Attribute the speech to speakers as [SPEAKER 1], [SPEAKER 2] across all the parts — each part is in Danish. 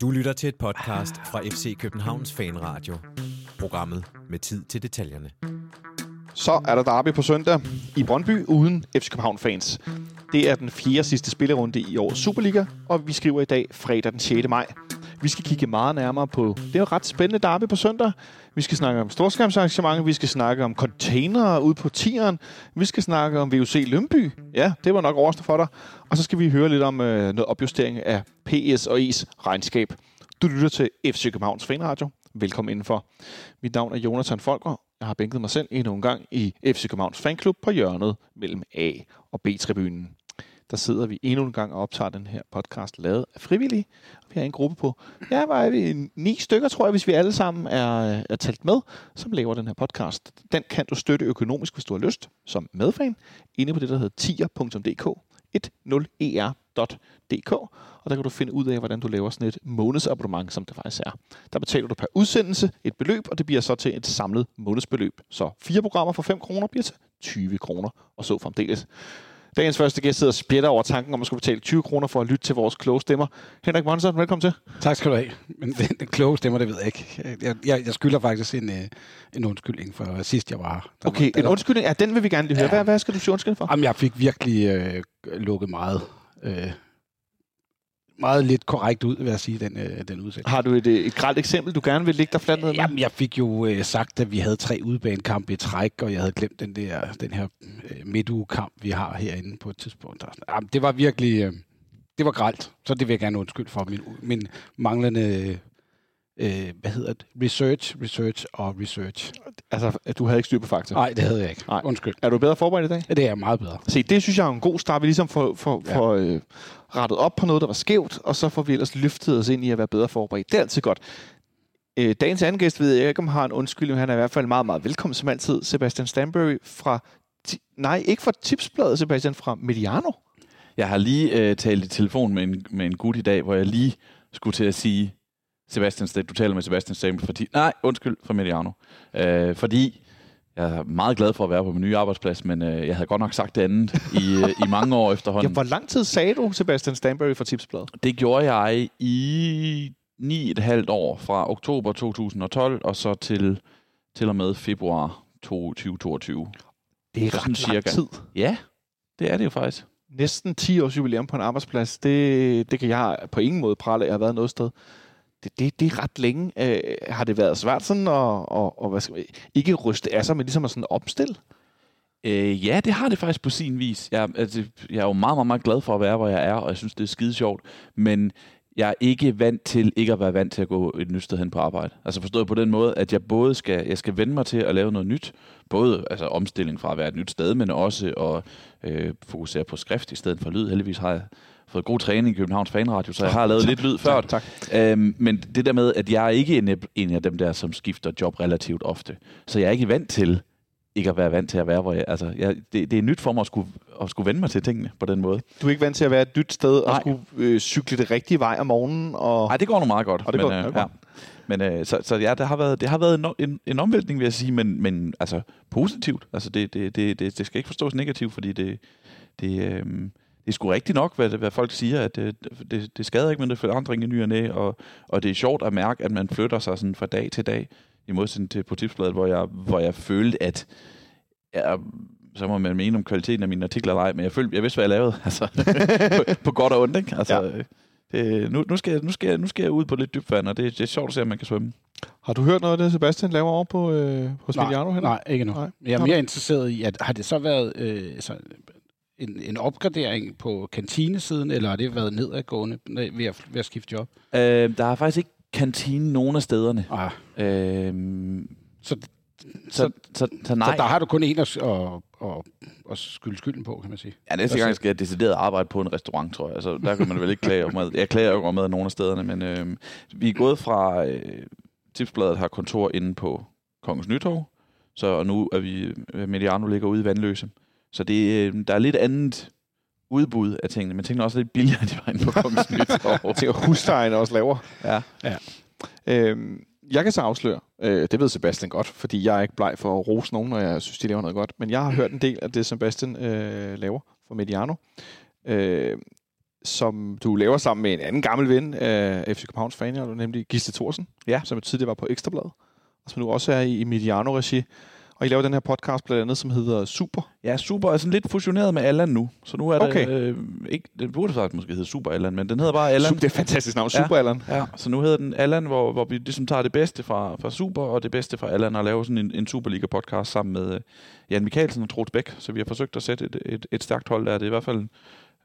[SPEAKER 1] Du lytter til et podcast fra FC Københavns Fanradio. Programmet med tid til detaljerne.
[SPEAKER 2] Så er der derby på søndag i Brøndby uden FC København fans. Det er den fjerde sidste spillerunde i årets Superliga, og vi skriver i dag fredag den 6. maj. Vi skal kigge meget nærmere på det er jo ret spændende derby på søndag. Vi skal snakke om storskærmsarrangementer, vi skal snakke om containere ude på tieren, vi skal snakke om VUC Lønby. Ja, det var nok overraskende for dig. Og så skal vi høre lidt om øh, noget opjustering af PS og E's regnskab. Du lytter til FC Københavns Fanradio. Velkommen indenfor. Mit navn er Jonathan Folker. Jeg har bænket mig selv endnu en gang i FC Københavns Fanklub på hjørnet mellem A- og B-tribunen der sidder vi endnu en gang og optager den her podcast, lavet af frivillige. Vi har en gruppe på, ja, var er vi? Ni stykker, tror jeg, hvis vi alle sammen er, er talt med, som laver den her podcast. Den kan du støtte økonomisk, hvis du har lyst, som medfan, inde på det, der hedder tier.dk, 10er.dk, og der kan du finde ud af, hvordan du laver sådan et månedsabonnement, som det faktisk er. Der betaler du per udsendelse et beløb, og det bliver så til et samlet månedsbeløb. Så fire programmer for 5 kroner bliver til 20 kroner, og så fremdeles. Dagens første gæst sidder og spjætter over tanken om at skulle betale 20 kroner for at lytte til vores kloge stemmer. Henrik Monsen, velkommen til.
[SPEAKER 3] Tak skal du have. Men den, den kloge stemmer, det ved jeg ikke. Jeg, jeg, jeg skylder faktisk en, øh, en undskyldning for sidst, jeg var her.
[SPEAKER 2] Der okay, var, en undskyldning? Ja, den vil vi gerne lige høre. Ja. Hvad, hvad skal du sige undskyld for?
[SPEAKER 3] Jamen, jeg fik virkelig øh, lukket meget øh, meget lidt korrekt ud, vil jeg sige, den, øh, den udsendelse.
[SPEAKER 2] Har du et, et gralt eksempel, du gerne vil lægge dig fladt ned med?
[SPEAKER 3] Jamen, jeg fik jo øh, sagt, at vi havde tre udbanekampe i træk, og jeg havde glemt den, der, den her øh, midtugekamp, vi har herinde på et tidspunkt. Jamen, det var virkelig... Øh, det var gralt, så det vil jeg gerne undskylde for min, min manglende øh, hvad hedder det? Research, research og research.
[SPEAKER 2] Altså, du havde ikke styr på fakta?
[SPEAKER 3] Nej, det havde jeg ikke. Nej. Undskyld.
[SPEAKER 2] Er du bedre forberedt i dag?
[SPEAKER 3] Ja, det er jeg meget bedre.
[SPEAKER 2] Se, det synes jeg er en god start. Vi ligesom får, får, ja. får øh, rettet op på noget, der var skævt, og så får vi ellers løftet os ind i at være bedre forberedt. Det er altid godt. Øh, dagens anden gæst ved jeg ikke, om har en undskyldning. Han er i hvert fald meget, meget velkommen som altid. Sebastian Stanbury fra... Nej, ikke fra Tipsbladet, Sebastian, fra Mediano.
[SPEAKER 4] Jeg har lige øh, talt i telefon med en, med en gut i dag, hvor jeg lige skulle til at sige, Sebastian du taler med Sebastian Stanbury fra... Ti- nej, undskyld, fra Mediano. Øh, fordi jeg er meget glad for at være på min nye arbejdsplads, men øh, jeg havde godt nok sagt det andet i, øh, i mange år efterhånden.
[SPEAKER 2] Ja, hvor lang tid sagde du, Sebastian Stanbury fra Tipsbladet?
[SPEAKER 4] Det gjorde jeg i ni et halvt år, fra oktober 2012 og så til, til og med februar 2022.
[SPEAKER 2] Det er ret lang cirka. tid.
[SPEAKER 4] Ja, det er det jo faktisk.
[SPEAKER 2] Næsten 10 års jubilæum på en arbejdsplads, det, det kan jeg på ingen måde prale af, jeg har været noget sted det, det, det er ret længe. Øh, har det været svært sådan at, og, og hvad skal man, ikke ryste af sig, men ligesom at sådan opstille?
[SPEAKER 4] Øh, ja, det har det faktisk på sin vis. Jeg, altså, jeg er jo meget, meget, meget glad for at være, hvor jeg er, og jeg synes, det er skide sjovt. Men jeg er ikke vant til ikke at være vant til at gå et nyt sted hen på arbejde. Altså forstået på den måde, at jeg både skal, jeg skal vende mig til at lave noget nyt, både altså omstilling fra at være et nyt sted, men også at øh, fokusere på skrift i stedet for lyd. Heldigvis har jeg fået god træning i Københavns Fanradio, så jeg har lavet tak, lidt lyd før.
[SPEAKER 2] Tak, tak.
[SPEAKER 4] Øhm, men det der med, at jeg er ikke en, en af dem der, som skifter job relativt ofte. Så jeg er ikke vant til ikke at være vant til at være, hvor jeg, altså, jeg, det, det er nyt for mig at skulle, at skulle vende mig til tingene på den måde.
[SPEAKER 2] Du er ikke vant til at være et nyt sted Nej. og skulle øh, cykle det rigtige vej om morgenen? Og...
[SPEAKER 4] Nej, det går nu meget godt.
[SPEAKER 2] Og det
[SPEAKER 4] men,
[SPEAKER 2] går, øh,
[SPEAKER 4] det går. Ja. Men øh, så, så ja, det har været, det har været en, en, en omvæltning, vil jeg sige, men, men altså positivt. Altså det, det, det, det, det skal ikke forstås negativt, fordi det, det, øh, det er sgu rigtigt nok, hvad, hvad folk siger, at det, det, det skader ikke med det forandring i ny og, næ, og, og det er sjovt at mærke, at man flytter sig sådan fra dag til dag, i modsætning til på tipsbladet, hvor jeg, hvor jeg følte, at jeg, så må man mene om kvaliteten af mine artikler eller ej, men jeg følte, jeg vidste, hvad jeg lavede, altså, på, på godt og ondt, ikke? Altså, ja. det, nu, nu, skal jeg, nu, skal jeg, nu skal jeg ud på lidt dybt vand, og det, det er sjovt at se, om man kan svømme.
[SPEAKER 2] Har du hørt noget af det, Sebastian laver over på, øh, hos
[SPEAKER 3] nej,
[SPEAKER 2] Miliano?
[SPEAKER 3] Nej, ikke nu. Nej. Jeg er mere interesseret i, at har det så været øh, så en, en opgradering på kantinesiden, eller har det været nedadgående ved at, ved at skifte job?
[SPEAKER 4] Øh, der er faktisk ikke kantine nogen af stederne.
[SPEAKER 3] Ah. Øh, så,
[SPEAKER 4] så, så, så, så, nej.
[SPEAKER 3] så der har du kun en at, at, at, at skylde skylden på, kan man sige.
[SPEAKER 4] Ja, næste gang skal jeg decideret arbejde på en restaurant, tror jeg. Altså, der kan man vel ikke klage om mad. Jeg klager jo over mad nogle af stederne, men øh, vi er gået fra... Øh, Tipsbladet har kontor inde på Kongens Nytorv, så og nu er vi... Mediano ligger ude i Vandløse. Så det, øh, der er lidt andet udbud af tingene, men tingene er også lidt billigere, de var inde på Kongens Nytorv.
[SPEAKER 2] Til huslejen også lavere.
[SPEAKER 4] Ja.
[SPEAKER 2] ja. Øhm, jeg kan så afsløre, øh, det ved Sebastian godt, fordi jeg er ikke bleg for at rose nogen, når jeg synes, de laver noget godt, men jeg har hørt en del af det, Sebastian øh, laver for Mediano. Øh, som du laver sammen med en anden gammel ven af FC Københavns fan, nemlig Gisle Thorsen,
[SPEAKER 4] Ja.
[SPEAKER 2] som tidligere var på Ekstrabladet, og som nu også er i Mediano-regi. Og I laver den her podcast blandt andet, som hedder Super.
[SPEAKER 4] Ja, Super er sådan lidt fusioneret med Allan nu. Så nu er
[SPEAKER 2] Okay.
[SPEAKER 4] det øh, ikke... Det burde faktisk måske hedde Super Allan, men den hedder bare Allan.
[SPEAKER 2] Super, det er et fantastisk navn,
[SPEAKER 4] Ja.
[SPEAKER 2] Super Allan.
[SPEAKER 4] Ja, så nu hedder den Allan, hvor, hvor vi ligesom tager det bedste fra, fra Super og det bedste fra Allan og laver sådan en, en Superliga-podcast sammen med øh, Jan Mikkelsen og Troels Bæk. Så vi har forsøgt at sætte et, et, et stærkt hold der. Det er i hvert fald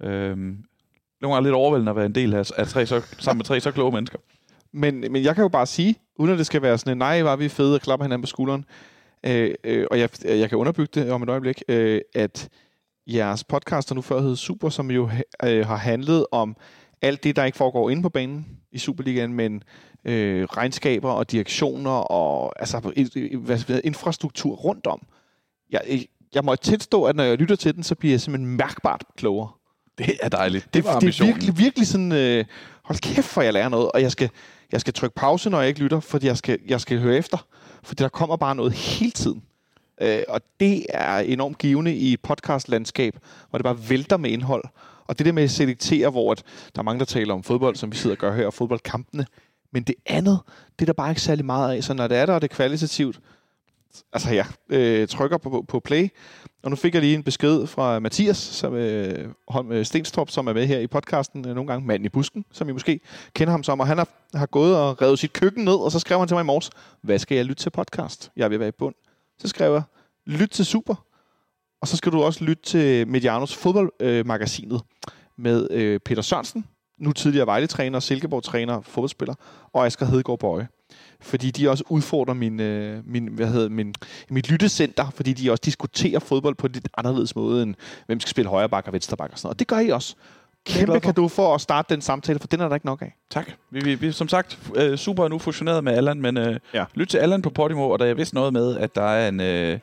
[SPEAKER 4] øh, nogle gange lidt overvældende at være en del af, af tre, så, sammen med tre så kloge mennesker.
[SPEAKER 2] Men, men jeg kan jo bare sige, uden at det skal være sådan en, nej, var vi fede og klapper hinanden på skulderen, øh, øh, og jeg, jeg kan underbygge det om et øjeblik, øh, at jeres podcast, der nu før hed Super, som jo øh, har handlet om alt det, der ikke foregår inde på banen i Superligaen, men øh, regnskaber og direktioner og altså, infrastruktur rundt om. Jeg, jeg må tilstå, at når jeg lytter til den, så bliver jeg simpelthen mærkbart klogere.
[SPEAKER 4] Det er dejligt. Det,
[SPEAKER 2] Det,
[SPEAKER 4] var
[SPEAKER 2] det er virkelig, virkelig sådan, øh, hold kæft, for jeg lærer noget, og jeg skal, jeg skal trykke pause, når jeg ikke lytter, fordi jeg skal, jeg skal høre efter, fordi der kommer bare noget hele tiden. Øh, og det er enormt givende i et podcastlandskab, hvor det bare vælter med indhold. Og det der med at selektere, hvor at der er mange, der taler om fodbold, som vi sidder og gør her, og fodboldkampene. Men det andet, det er der bare ikke særlig meget af. Så når det er der, og det er kvalitativt, altså jeg øh, trykker på, på, play, og nu fik jeg lige en besked fra Mathias, som øh, Holm øh, Stenstrup, som er med her i podcasten øh, nogle gange, manden i busken, som I måske kender ham som, og han har, har gået og revet sit køkken ned, og så skrev han til mig i morges, hvad skal jeg lytte til podcast? Jeg vil være i bund. Så skrev jeg, lyt til Super, og så skal du også lytte til Medianos fodboldmagasinet øh, med øh, Peter Sørensen, nu tidligere Vejle-træner, Silkeborg-træner, fodboldspiller, og Asger Hedegaard Bøje. Fordi de også udfordrer min, øh, min, hvad hedder, min, mit lyttecenter, fordi de også diskuterer fodbold på en lidt anderledes måde, end hvem skal spille højre bak og venstre bak og sådan noget. Og det gør I også. Kæmpe
[SPEAKER 4] glad for.
[SPEAKER 2] kado for at starte den samtale, for den er der ikke nok af.
[SPEAKER 4] Tak. Vi, vi, vi som sagt, øh, Super er nu fusioneret med Allan, men øh,
[SPEAKER 2] Ja.
[SPEAKER 4] ja. lyt til Allan på Podimo, og der er vist noget med, at der er en... Øh,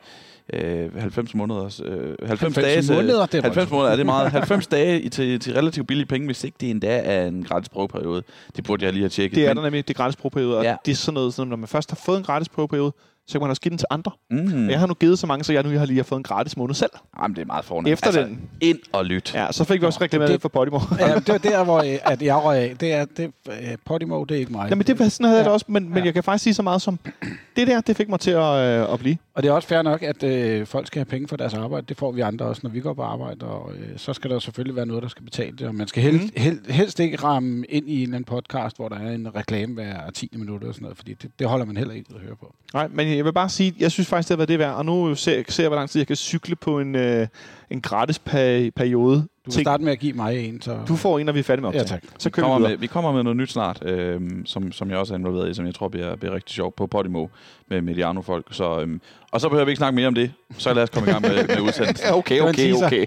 [SPEAKER 4] øh, 90 måneders... Øh, 90,
[SPEAKER 3] 90
[SPEAKER 4] dage,
[SPEAKER 3] måneder, det er
[SPEAKER 4] 90
[SPEAKER 3] voldsomt.
[SPEAKER 4] måneder, er det meget. 90 dage i- til, til relativt billige penge, hvis ikke det endda er en gratis prøveperiode. Det burde jeg lige have tjekket.
[SPEAKER 2] Det er der nemlig, det er gratis prøveperiode, og
[SPEAKER 4] Ja.
[SPEAKER 2] det er sådan noget, sådan, når man først har fået en gratis prøveperiode, så kan man også give den til andre.
[SPEAKER 4] Mm,
[SPEAKER 2] Jeg har nu givet så mange, så jeg nu har lige har fået en gratis måned selv.
[SPEAKER 4] Jamen, det er meget fornemt.
[SPEAKER 2] Efter den.
[SPEAKER 4] Ind og lyt.
[SPEAKER 2] Ja, så fik vi også reklameret
[SPEAKER 3] det-
[SPEAKER 2] det for Podimo.
[SPEAKER 3] Ja, det var der, hvor øh, at jeg røg af. Det er, det, øh, Podimo, det er ikke mig.
[SPEAKER 2] Jamen, det var sådan havde jeg det
[SPEAKER 3] Ja.
[SPEAKER 2] også, men, men
[SPEAKER 3] Ja.
[SPEAKER 2] jeg kan faktisk sige så meget som, det der, det fik mig til at, øh, at blive.
[SPEAKER 3] Og det er også fair nok, at øh, folk skal have penge for deres arbejde. Det får vi andre også, når vi går på arbejde. Og øh, så skal der selvfølgelig være noget, der skal betale det. Og man skal helst,
[SPEAKER 2] Mhm.
[SPEAKER 3] hel, helst ikke ramme ind i en eller anden podcast, hvor der er en reklame hver 10 minutter og sådan noget. Fordi det, det holder man heller ikke at høre på.
[SPEAKER 2] Nej, men jeg vil bare sige, jeg synes faktisk, det har været det værd, og nu ser, ser jeg, hvor lang tid jeg kan cykle på en, øh, en gratis pe- periode.
[SPEAKER 3] Du kan starte med at give mig en, så...
[SPEAKER 2] du får en, når vi er færdige med
[SPEAKER 3] Ja,
[SPEAKER 2] optaget.
[SPEAKER 3] tak.
[SPEAKER 2] Så
[SPEAKER 4] Vi kommer,
[SPEAKER 2] vi
[SPEAKER 4] med, vi kommer med noget nyt snart, øh, som, som jeg også er involveret i, som jeg tror bliver, bliver rigtig sjovt på Podimo med Mediano-folk. Så, øh, og så behøver vi ikke snakke mere om det. Så lad os komme i gang med, med udsendelsen.
[SPEAKER 2] Ja, okay, okay, okay.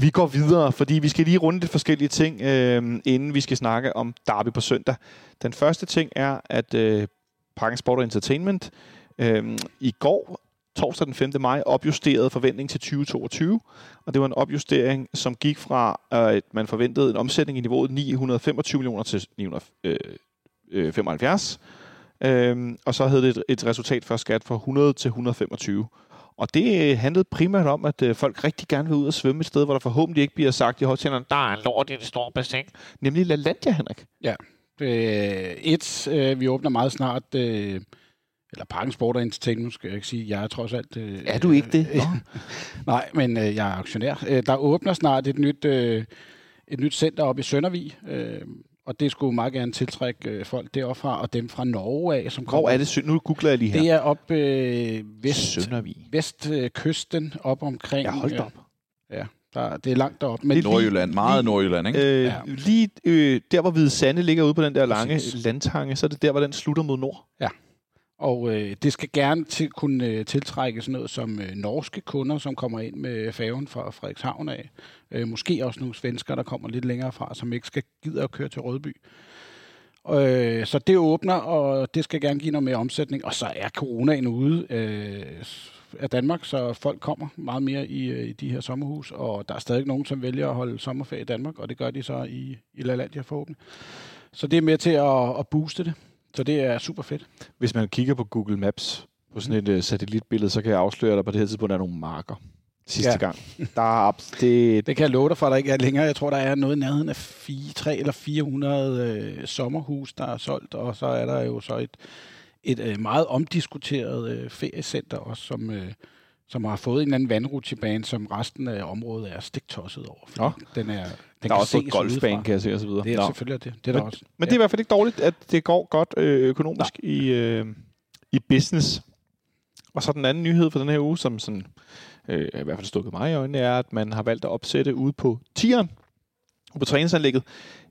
[SPEAKER 2] Vi går videre, fordi vi skal lige runde lidt forskellige ting, øh, inden vi skal snakke om Derby på søndag. Den første ting er, at øh, Parken Sport og Entertainment øh, i går, torsdag den 5. maj, opjusterede forventningen til 2022. Og det var en opjustering, som gik fra, at man forventede en omsætning i niveauet 925 millioner til 975. Øh, øh øhm, og så havde det et, et resultat før skat fra 100 til 125. Og det øh, handlede primært om, at øh, folk rigtig gerne vil ud og svømme et sted, hvor der forhåbentlig ikke bliver sagt i hotelerne, der er en lort i det store bassin. Nemlig LaLandia, Henrik.
[SPEAKER 3] Øh, et, øh, vi åbner meget snart, øh, eller Parken Sport og Entertainment, skal jeg ikke sige. Jeg er trods alt... Øh,
[SPEAKER 2] Er du ikke det?
[SPEAKER 3] Øh, nej, men øh, jeg er aktionær. Øh, der åbner snart et nyt, øh, et nyt center op i Søndervig, øh, og det skulle meget gerne tiltrække øh, folk deroppe fra, og dem fra Norge af, som
[SPEAKER 2] Hvor er det? Nu googler jeg lige her.
[SPEAKER 3] Det er op øh, vest,
[SPEAKER 2] Søndervig.
[SPEAKER 3] vestkysten, op omkring...
[SPEAKER 2] Ja, hold da op.
[SPEAKER 3] Øh, ja, der, det er langt derop. Men
[SPEAKER 2] Det er
[SPEAKER 4] Nordjylland. Meget
[SPEAKER 2] lige-
[SPEAKER 4] Nordjylland, ikke?
[SPEAKER 2] Øh,
[SPEAKER 3] Ja.
[SPEAKER 2] Lige øh, der, hvor Hvide Sande ligger ude på den der lange
[SPEAKER 3] Præcis.
[SPEAKER 2] landtange, så er det der, hvor den slutter mod nord.
[SPEAKER 3] Og øh, det skal gerne til, kunne øh, tiltrække sådan noget som øh, norske kunder, som kommer ind med færgen fra Frederikshavn af. Øh, måske også nogle svensker, der kommer lidt længere fra, som ikke skal gide at køre til Rødby. Øh, så det åbner, og det skal gerne give noget mere omsætning. Og så er coronaen ude øh, af Danmark, så folk kommer meget mere i, øh, i de her sommerhus. Og der er stadig nogen, som vælger at holde sommerferie i Danmark, og det gør de så i, i LaLandia forhåbentlig. Så det er med til at, at booste det. Så det er super fedt.
[SPEAKER 2] Hvis man kigger på Google Maps, på sådan et uh, satellitbillede, så kan jeg afsløre, der på det her tidspunkt er nogle marker. sidste
[SPEAKER 3] Ja.
[SPEAKER 2] gang. Der er, det,
[SPEAKER 3] Det kan jeg love dig for, at der ikke er længere. Jeg tror, der er noget i nærheden af 4, 3 eller 400 øh, sommerhus, der er solgt, og så er der jo så et, et øh, meget omdiskuteret øh, feriecenter også, som, øh, som har fået en eller anden vandrutsjebane, som resten af området er stiktosset over. fordi
[SPEAKER 2] Nå.
[SPEAKER 3] Den er, den
[SPEAKER 2] der er også
[SPEAKER 3] ses
[SPEAKER 2] golfbane, kan jeg se, og så videre.
[SPEAKER 3] Det er
[SPEAKER 2] Nå.
[SPEAKER 3] selvfølgelig det. Det er der også.
[SPEAKER 2] Men det er i hvert fald ikke dårligt, at det går godt øh, økonomisk i, øh, i business. Og så den anden nyhed for den her uge, som sådan, øh, i hvert fald stukket mig i øjnene, er, at man har valgt at opsætte ude på tieren, ude på træningsanlægget,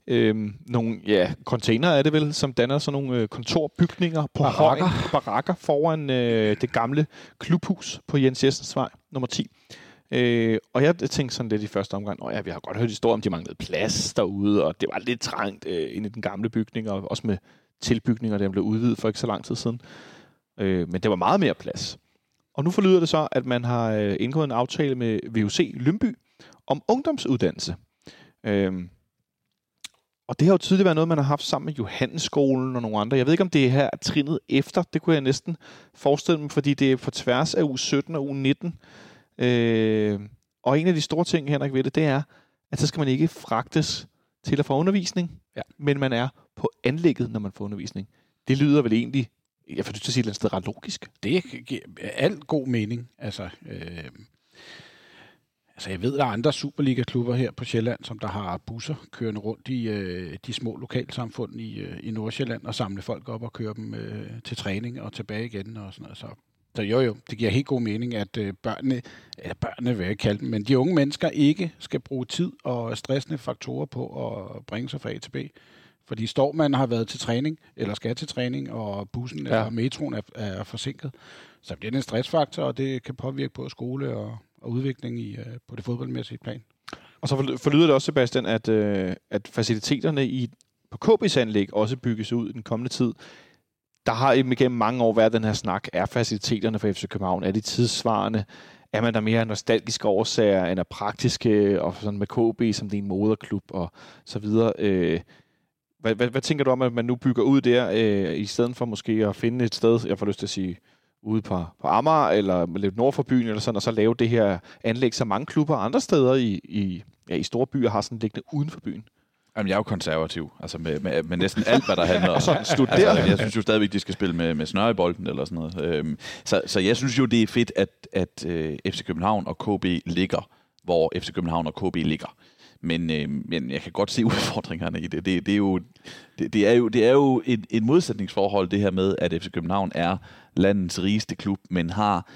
[SPEAKER 2] øh, nogle ja, container er det vel, som danner sådan nogle øh, kontorbygninger på
[SPEAKER 3] Barakker.
[SPEAKER 2] højen, barakker foran øh, det gamle klubhus på Jens Jessens vej, nummer 10. Øh, og jeg tænkte sådan lidt i første omgang, at ja, vi har godt hørt historier om, de manglede plads derude, og det var lidt trængt øh, inde i den gamle bygning, og også med tilbygninger, der blev udvidet for ikke så lang tid siden. Øh, men det var meget mere plads. Og nu forlyder det så, at man har øh, indgået en aftale med VUC Lønby om ungdomsuddannelse. Øh, og det har jo tydeligt været noget, man har haft sammen med Johannesskolen og nogle andre. Jeg ved ikke, om det her er trinnet efter. Det kunne jeg næsten forestille mig, fordi det er på tværs af uge 17 og uge 19. Øh, og en af de store ting, Henrik, ved det, det er, at så skal man ikke fragtes til at få undervisning,
[SPEAKER 3] Ja.
[SPEAKER 2] men man er på anlægget, når man får undervisning. Det lyder vel egentlig, jeg får lyst til at sige et eller andet sted, ret logisk.
[SPEAKER 3] Det giver alt god mening. Altså, øh, altså jeg ved, der er andre Superliga-klubber her på Sjælland, som der har busser kørende rundt i øh, de små lokalsamfund i, øh, i Nordsjælland og samle folk op og køre dem øh, til træning og tilbage igen og sådan noget. Så, så jo jo, det giver helt god mening, at øh, børnene, eller børnene vil jeg kalde dem, men de unge mennesker ikke skal bruge tid og stressende faktorer på at bringe sig fra A til B. Fordi står man har været til træning, eller skal til træning, og bussen
[SPEAKER 2] Ja.
[SPEAKER 3] eller metroen er, er forsinket, så bliver det en stressfaktor, og det kan påvirke både skole og, og udvikling i, øh, på det fodboldmæssige plan.
[SPEAKER 2] Og så forlyder det også, Sebastian, at, øh, at faciliteterne i, på KB's anlæg også bygges ud i den kommende tid. Der har igennem mange år været den her snak, er faciliteterne for FC København, er de tidssvarende? Er man der mere af nostalgiske årsager end af praktiske, og sådan med KB som din moderklub og så videre? Øh, hvad, hvad, hvad tænker du om, at man nu bygger ud der, øh, i stedet for måske at finde et sted, jeg får lyst til at sige, ude på, på Amager, eller lidt nord for byen, eller sådan, og så lave det her anlæg, som mange klubber andre steder i, i, ja, i store byer har sådan liggende uden for byen.
[SPEAKER 4] Jamen, jeg er jo konservativ, altså med, med, med næsten alt, hvad der handler om.
[SPEAKER 2] Sådan,
[SPEAKER 4] altså,
[SPEAKER 2] der.
[SPEAKER 4] jeg synes jo stadigvæk, de skal spille med, med snøre i bolden eller sådan noget. Øhm, så, så jeg synes jo, det er fedt, at, at øh, FC København og KB ligger, hvor FC København og KB ligger. Men, øh, men jeg kan godt se udfordringerne i det. Det, det er jo, det, det er jo, det er jo et, et modsætningsforhold, det her med, at FC København er landets rigeste klub, men har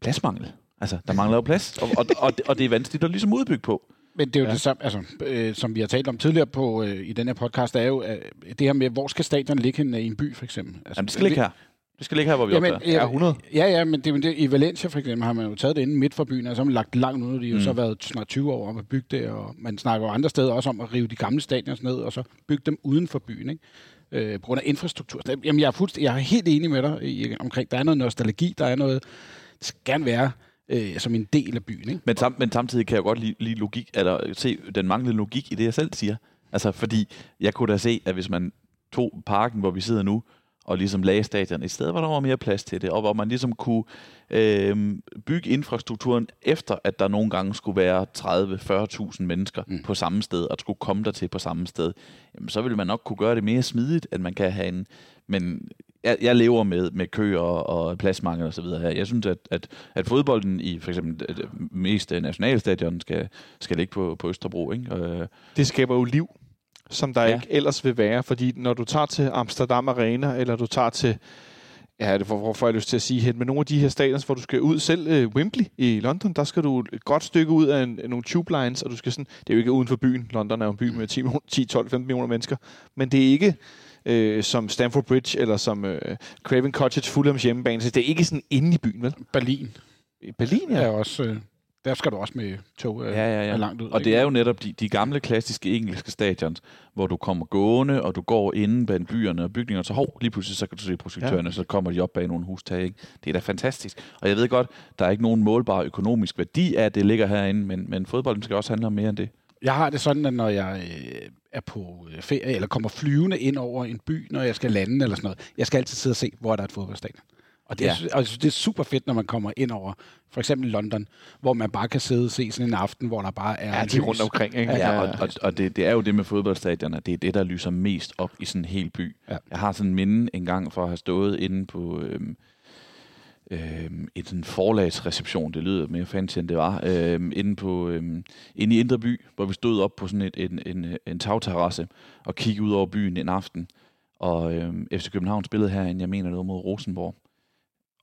[SPEAKER 4] pladsmangel. Altså, der mangler jo plads, og, og, og, og det er vanskeligt at ligesom udbygge på.
[SPEAKER 3] Men det er jo
[SPEAKER 2] Ja.
[SPEAKER 3] det samme, altså, øh, som vi har talt om tidligere på øh, i den her podcast, er jo øh, det her med, hvor skal stadion ligge henne i en by, for eksempel? Altså,
[SPEAKER 4] Jamen, det skal ligge her. Det skal ligge her, hvor vi
[SPEAKER 3] Jamen.
[SPEAKER 2] Ja, 100.
[SPEAKER 3] Ja, ja, men det, men det, i Valencia for eksempel har man jo taget det inde midt for byen, og så har man lagt langt ud, og de har
[SPEAKER 4] Mm.
[SPEAKER 3] så været snart 20 år om at bygge det, og man snakker jo andre steder også om at rive de gamle stadioner ned, og så bygge dem uden for byen, ikke? Øh, på grund af infrastruktur. Jamen, jeg er, fuldst, jeg er helt enig med dig i, omkring, der er noget nostalgi, der er noget, det skal gerne være øh, som en del af byen, ikke?
[SPEAKER 4] Men, sam, men samtidig kan jeg godt lide, lide logik, eller se den manglende logik i det, jeg selv siger. Altså, fordi jeg kunne da se, at hvis man tog parken, hvor vi sidder nu, og ligesom lagde stadion et sted, hvor der var mere plads til det, og hvor man ligesom kunne øh, bygge infrastrukturen efter, at der nogle gange skulle være 30-40.000 mennesker mm. På samme sted, og skulle komme der til på samme sted, jamen, så ville man nok kunne gøre det mere smidigt, at man kan have en... Men jeg, jeg lever med, med køer og, og pladsmangel og så videre her. Jeg synes, at, at, at fodbolden i for eksempel det- det mest øh, nationalstadion skal, skal ligge på, på Østerbro. Ikke? Øh,
[SPEAKER 2] det skaber jo liv, som der ja. Ikke ellers vil være. Fordi når du tager til Amsterdam Arena, eller du tager til, ja, det får, hvor får jeg lyst til at sige hen, men nogle af de her stadions, hvor du skal ud, selv øh, Wembley i London, der skal du et godt stykke ud af en, nogle tube lines, og du skal sådan, det er jo ikke uden for byen, London er jo en by med 10, millioner- 10 12, 15 millioner mennesker, men det er ikke øh, som Stamford Bridge, eller som øh, Craven Cottage, Fulhams hjemmebane, så det er ikke sådan inde i byen, vel?
[SPEAKER 3] Berlin
[SPEAKER 2] I Berlin,
[SPEAKER 3] ja.
[SPEAKER 2] ja.
[SPEAKER 3] er også... Øh, der skal du også med tog øh,
[SPEAKER 4] Ja, ja, ja.
[SPEAKER 3] langt ud.
[SPEAKER 4] og det er jo netop de, de gamle klassiske engelske stadions, hvor du kommer gående, og du går inde bag byerne og bygningerne, så hov, lige pludselig så kan du se projektørerne, ja. så kommer de op bag nogle hustag. Ikke? Det er da fantastisk. Og jeg ved godt, der er ikke nogen målbar økonomisk værdi af, at det ligger herinde, men, men fodbolden skal også handle om mere end det.
[SPEAKER 3] Jeg har det sådan, at når jeg øh, er på øh, ferie, eller kommer flyvende ind over en by, når jeg skal lande eller sådan noget, jeg skal altid sidde og se, hvor er der er et fodboldstadion. Og det, er,
[SPEAKER 4] Ja.
[SPEAKER 3] ja. og det er super fedt, når man kommer ind over for eksempel London, hvor man bare kan sidde og se sådan en aften, hvor der bare er
[SPEAKER 2] Ja, de er rundt omkring, ikke?
[SPEAKER 4] Ja, og, og, og det, det er jo det med fodboldstadioner, det er det, der lyser mest op i sådan en hel by.
[SPEAKER 3] Ja.
[SPEAKER 4] Jeg har sådan en minde en gang for at have stået inde på øhm, øhm, et sådan forlagsreception, det lyder mere fancy end det var, øhm, inde, på, øhm, inde i Indre By, hvor vi stod op på sådan et, en, en, en tagterrasse og kiggede ud over byen en aften. Og øhm, FC København spillede herinde, jeg mener var mod Rosenborg.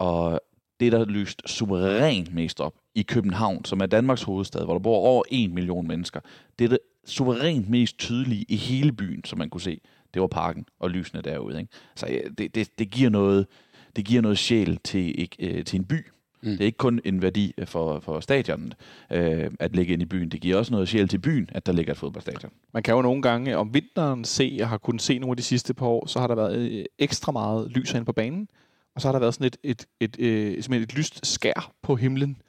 [SPEAKER 4] Og det, der lyst suverænt mest op i København, som er Danmarks hovedstad, hvor der bor over en million mennesker, det er det suverænt mest tydelige i hele byen, som man kunne se, det var parken og lysene derude. Ikke? Så ja, det, det, det, giver noget, det giver noget sjæl til, øh, til en by. Mm. Det er ikke kun en værdi for, for stadionet øh, at ligge inde i byen. Det giver også noget sjæl til byen, at der ligger et fodboldstadion.
[SPEAKER 2] Man kan jo nogle gange om vinteren se, jeg har kunnet se nogle af de sidste par år, så har der været øh, ekstra meget lys herinde på banen, og så har der været sådan et, et, et, øh, et, et, et lyst skær på himlen.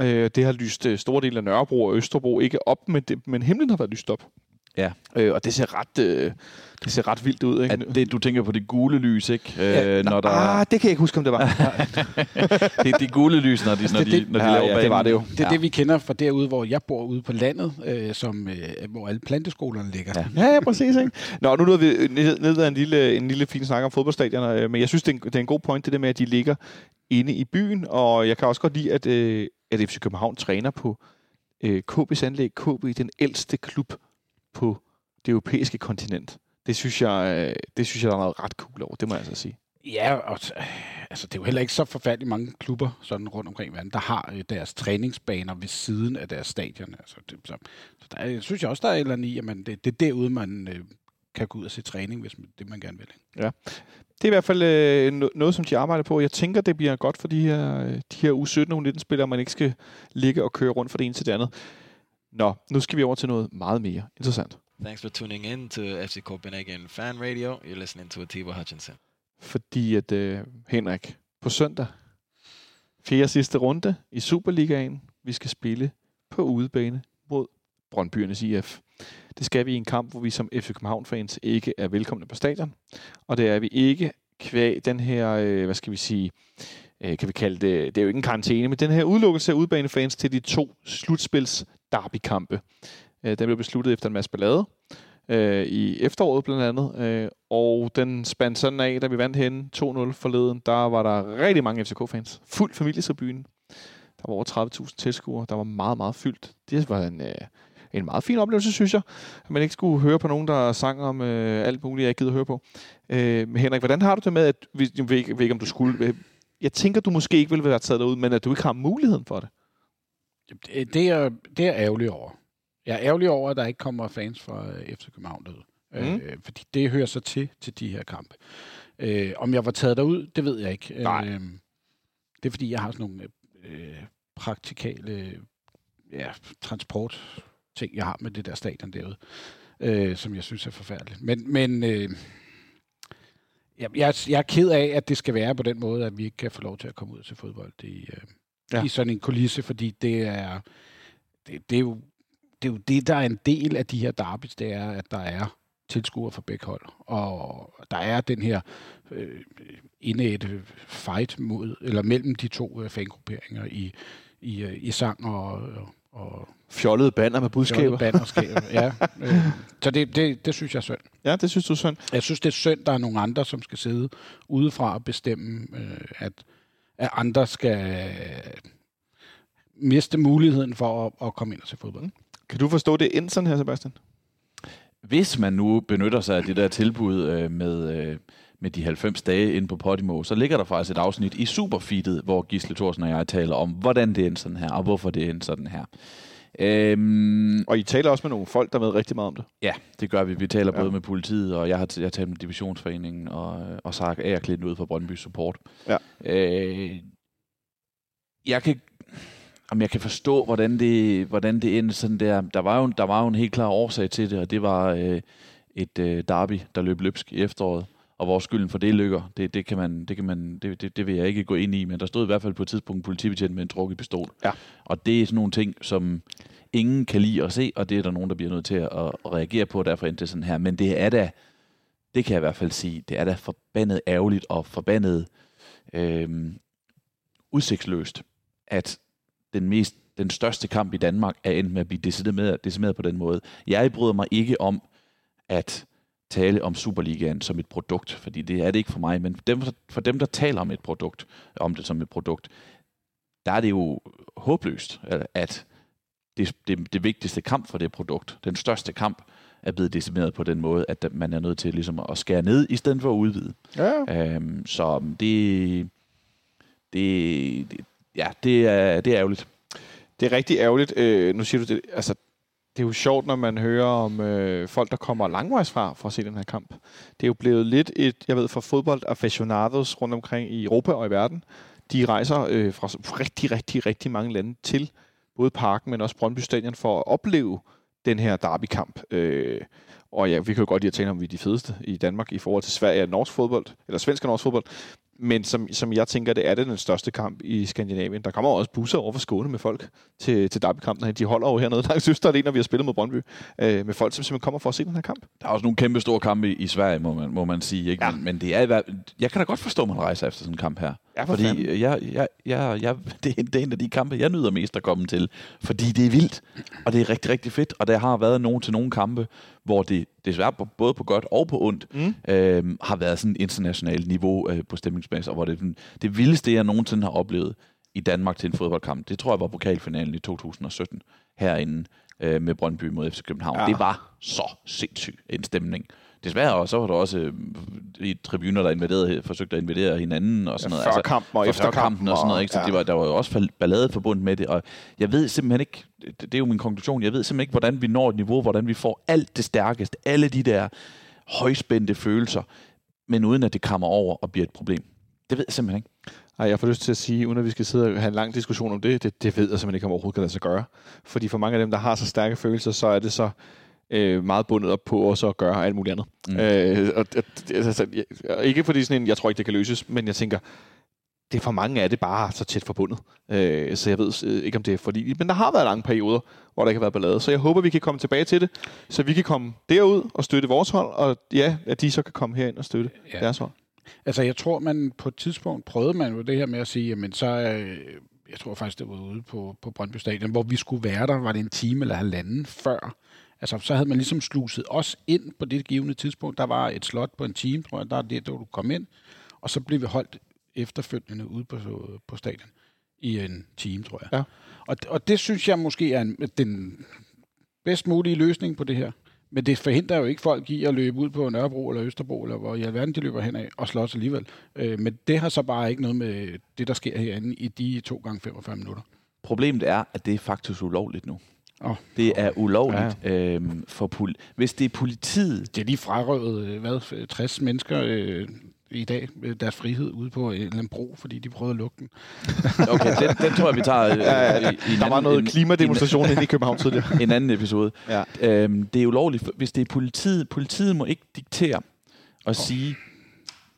[SPEAKER 2] Øh, det har lyst øh, store dele af Nørrebro og Østerbro ikke op, men, det, men himlen har været lyst op.
[SPEAKER 4] Ja.
[SPEAKER 2] Øh, og det ser ret, øh, det ser ret vildt ud. Ikke?
[SPEAKER 4] At det, du tænker på det gule lys, ikke? Øh,
[SPEAKER 2] Ja,
[SPEAKER 4] når der,
[SPEAKER 2] Ah, det kan jeg ikke huske, om det var.
[SPEAKER 4] det er det gule lys, når de, når de,
[SPEAKER 3] det-
[SPEAKER 4] når de
[SPEAKER 2] ja,
[SPEAKER 4] laver
[SPEAKER 2] ja, det
[SPEAKER 4] banen.
[SPEAKER 2] var det jo.
[SPEAKER 3] Det er ja. det, vi kender fra derude, hvor jeg bor ude på landet, øh, som, øh, hvor alle planteskolerne ligger.
[SPEAKER 4] Ja.
[SPEAKER 2] Ja, ja, præcis. Ikke? Nå, nu nåede vi ned, ned ad en lille, en lille fin snak om fodboldstadioner, øh, men jeg synes, det er, en, det er en god point, det der med, at de ligger inde i byen, og jeg kan også godt lide, at, øh, at FC København træner på øh, KB's anlæg. KB er den ældste klub på det europæiske kontinent. Det synes jeg, øh, det synes jeg, der er noget ret cool over, det må jeg altså sige.
[SPEAKER 3] Ja, og altså, det er jo heller ikke så forfærdeligt mange klubber sådan rundt omkring i verden, der har øh, deres træningsbaner ved siden af deres stadion. Altså, det, så, så der, er- jeg synes jeg også, der er et eller andet i, at man, det, det er derude, man øh, kan gå ud og se træning, hvis man, det man gerne vil. Ikke?
[SPEAKER 2] Det er i hvert fald øh, no- noget, som de arbejder på. Jeg tænker, det bliver godt for de her, øh, de her U17 og U19-spillere, man ikke skal ligge og køre rundt fra det ene til det andet. Nå, nu skal vi over til noget meget mere interessant.
[SPEAKER 5] Thanks for tuning in to FC Copenhagen Fan Radio. You're listening to Atiba Hutchinson.
[SPEAKER 2] Fordi at øh, Henrik, på søndag, fjerde sidste runde i Superligaen, vi skal spille på udebane mod Brøndbyernes IF. Det skal vi i en kamp, hvor vi som FC København-fans ikke er velkomne på stadion. Og det er vi ikke kvæg den her, øh, hvad skal vi sige, øh, kan vi kalde det, det er jo ikke en karantæne, men den her udelukkelse af udebanefans til de to slutspils derbykampe. Øh, den blev besluttet efter en masse ballade øh, i efteråret blandt andet, øh, og den spandt sådan af, da vi vandt henne 2-0 forleden, der var der rigtig mange FCK-fans. Fuld familietribune. Der var over 30.000 tilskuere. Der var meget, meget fyldt. Det var en, øh, en meget fin oplevelse, synes jeg. At man ikke skulle høre på nogen, der sang om øh, alt muligt, jeg ikke gider høre på. Øh, men Henrik, hvordan har du det med, at vi, jeg ved, ikke, ikke, om du skulle... Øh, jeg tænker, du måske ikke ville være taget derud, men at du ikke har muligheden for det.
[SPEAKER 3] Det, er, det er ærgerlig over. Jeg er ærgerlig over, at der ikke kommer fans fra øh, FC København derud.
[SPEAKER 2] Mm.
[SPEAKER 3] Øh, fordi det hører så til til de her kampe. Øh, om jeg var taget derud, det ved jeg ikke.
[SPEAKER 2] Nej.
[SPEAKER 3] Øh, det er fordi, jeg har sådan nogle øh, praktikale ja, transport ting, jeg har med det der stadion derude, øh, som jeg synes er forfærdeligt. Men, men øh, jeg, jeg, jeg er ked af, at det skal være på den måde, at vi ikke kan få lov til at komme ud til fodbold i, øh,
[SPEAKER 2] Ja.
[SPEAKER 3] i sådan en kulisse, fordi det er, det, det, er jo, det er jo det, der er en del af de her derbys, det er, at der er tilskuere fra begge hold. Og der er den her øh, indætte fight mod, eller mellem de to øh, fangrupperinger i, i, øh, i sang og, og
[SPEAKER 2] Fjollede banner med budskaber.
[SPEAKER 3] bannerskaber. ja. Øh, så det, det, det synes jeg er synd.
[SPEAKER 2] Ja, det synes du er synd.
[SPEAKER 3] Jeg synes, det er synd, der er nogle andre, som skal sidde udefra og bestemme, øh, at, at andre skal øh, miste muligheden for at, at komme ind og se fodbold.
[SPEAKER 2] Kan du forstå det ind sådan her, Sebastian?
[SPEAKER 4] Hvis man nu benytter sig af det der tilbud øh, med, øh, med de 90 dage inde på Podimo, så ligger der faktisk et afsnit i Superfeedet, hvor Gisle Thorsen og jeg taler om, hvordan det er sådan her, og hvorfor det er sådan her. Øhm,
[SPEAKER 2] Og I taler også med nogle folk, der ved rigtig meget om det.
[SPEAKER 4] ja, det gør vi. Vi taler
[SPEAKER 2] Ja.
[SPEAKER 4] både med politiet, og jeg har, jeg har talt med Divisionsforeningen, og, og så er jeg klædt ud fra Brøndby Support.
[SPEAKER 2] Ja.
[SPEAKER 4] Øh, jeg kan om jeg kan forstå, hvordan det, hvordan det endte sådan der. Der var, jo, der var jo en helt klar årsag til det, og det var øh, et øh, derby, der løb løbsk i efteråret. Og hvor skylden for det lykker, det, det, kan man, det, kan man, det, det, det vil jeg ikke gå ind i, men der stod i hvert fald på et tidspunkt en politibetjent med en trukket pistol.
[SPEAKER 2] Ja.
[SPEAKER 4] Og det er sådan nogle ting, som ingen kan lide at se, og det er der nogen, der bliver nødt til at, at reagere på, derfor endte det sådan her. Men det er da, det kan jeg i hvert fald sige, det er da forbandet ærgerligt og forbandet øh, udsigtsløst, at den mest den største kamp i Danmark er endt med at blive decimeret, decimeret på den måde. Jeg bryder mig ikke om at tale om Superligaen som et produkt, fordi det er det ikke for mig, men dem, for dem, der taler om et produkt, om det som et produkt, der er det jo håbløst, at det, det, det vigtigste kamp for det produkt, den største kamp, er blevet decimeret på den måde, at man er nødt til ligesom at skære ned, i stedet for at udvide.
[SPEAKER 2] Ja.
[SPEAKER 4] Øhm, så det, det, det, ja, det er, det er ærgerligt.
[SPEAKER 2] Det er rigtig ærgerligt. Øh, nu siger du det, altså, det er jo sjovt, når man hører om øh, folk, der kommer langvejs fra for at se den her kamp. Det er jo blevet lidt et, jeg ved, for fodbold aficionados rundt omkring i Europa og i verden. De rejser øh, fra rigtig, rigtig, rigtig mange lande til både parken, men også Brøndby Stadion for at opleve den her derbykamp. Øh, og ja, vi kan jo godt lide at tale om, vi er de fedeste i Danmark i forhold til Sverige og norsk fodbold, eller svensk og norsk fodbold. Men som, som jeg tænker, det er det den største kamp i Skandinavien. Der kommer også busser over for Skåne med folk til, til derbykampen. De holder jo hernede langs Østerlen, når vi har spillet mod Brøndby, øh, med folk, som simpelthen kommer for at se den her kamp.
[SPEAKER 4] Der er også nogle kæmpe store kampe i, i Sverige, må man, må man sige. Ikke? Ja. Men, men det er, jeg kan da godt forstå, at man rejser efter sådan en kamp her.
[SPEAKER 2] Ja, for
[SPEAKER 4] fordi
[SPEAKER 2] fanden.
[SPEAKER 4] jeg, jeg, jeg, jeg, det, er, det er en af de kampe, jeg nyder mest at komme til. Fordi det er vildt, og det er rigtig, rigtig fedt. Og der har været nogen til nogle kampe, hvor det desværre både på godt og på ondt, mm. øh, har været sådan et internationalt niveau øh, på stemningsmæssigt, og hvor det, det vildeste, jeg nogensinde har oplevet i Danmark til en fodboldkamp, det tror jeg var pokalfinalen i 2017 herinde øh, med Brøndby mod FC København. Ja. Det var så sindssygt en stemning. Desværre, og så var der også øh, i tribuner, der invaderede, forsøgte at invadere hinanden og sådan
[SPEAKER 2] ja,
[SPEAKER 4] noget.
[SPEAKER 2] Før altså, kampen og efter kampen.
[SPEAKER 4] kampen og sådan noget. Ikke? Så ja. det var, der var jo også ballade forbundet med det, og jeg ved simpelthen ikke, det, det er jo min konklusion, jeg ved simpelthen ikke, hvordan vi når et niveau, hvordan vi får alt det stærkeste, alle de der højspændte følelser, men uden at det kommer over og bliver et problem. Det ved jeg simpelthen ikke.
[SPEAKER 2] Ej, jeg får lyst til at sige, uden at vi skal sidde og have en lang diskussion om det, det, det ved jeg simpelthen ikke, om overhovedet kan lade sig gøre. Fordi for mange af dem, der har så stærke følelser, så er det så øh, meget bundet op på også at gøre alt muligt andet. Mm. Øh, og, altså, jeg, ikke fordi sådan en, jeg tror ikke, det kan løses, men jeg tænker, det er for mange af det bare så tæt forbundet. Øh, så jeg ved øh, ikke, om det er for lige. Men der har været lange perioder, hvor der kan være ballade. Så jeg håber, vi kan komme tilbage til det, så vi kan komme derud og støtte vores hold, og ja, at de så kan komme herind og støtte ja. deres hold.
[SPEAKER 3] Altså, jeg tror, man på et tidspunkt prøvede man jo det her med at sige, jamen så, øh, jeg tror faktisk, det var ude på, på Brøndby Stadion, hvor vi skulle være der, var det en time eller halvanden før. Altså, så havde man ligesom sluset os ind på det givende tidspunkt. Der var et slot på en time, tror jeg, der er det, der du kom ind. Og så blev vi holdt efterfølgende ude på, på stadion i en time, tror jeg.
[SPEAKER 2] Ja.
[SPEAKER 3] Og, og det synes jeg måske er en, den bedst mulige løsning på det her. Men det forhindrer jo ikke folk i at løbe ud på Nørrebro eller Østerbro, eller hvor i alverden de løber henad og slås alligevel. Øh, men det har så bare ikke noget med det, der sker herinde i de 2 gange 45 minutter.
[SPEAKER 4] Problemet er, at det er faktisk ulovligt nu.
[SPEAKER 3] Oh.
[SPEAKER 4] Det er ulovligt ja. øhm, for pol- Hvis det er politiet...
[SPEAKER 3] Det er lige frarøvet, øh, hvad, 60 mennesker øh, i dag deres frihed ude på en eller anden bro, fordi de prøvede at lukke den.
[SPEAKER 4] okay, den, den tror jeg, vi tager øh,
[SPEAKER 2] ja, i, i Der anden, var noget klimademonstration inde i København tidligere.
[SPEAKER 4] en anden episode. Ja. Øhm, det er ulovligt, hvis det er politiet. Politiet må ikke diktere og oh. sige,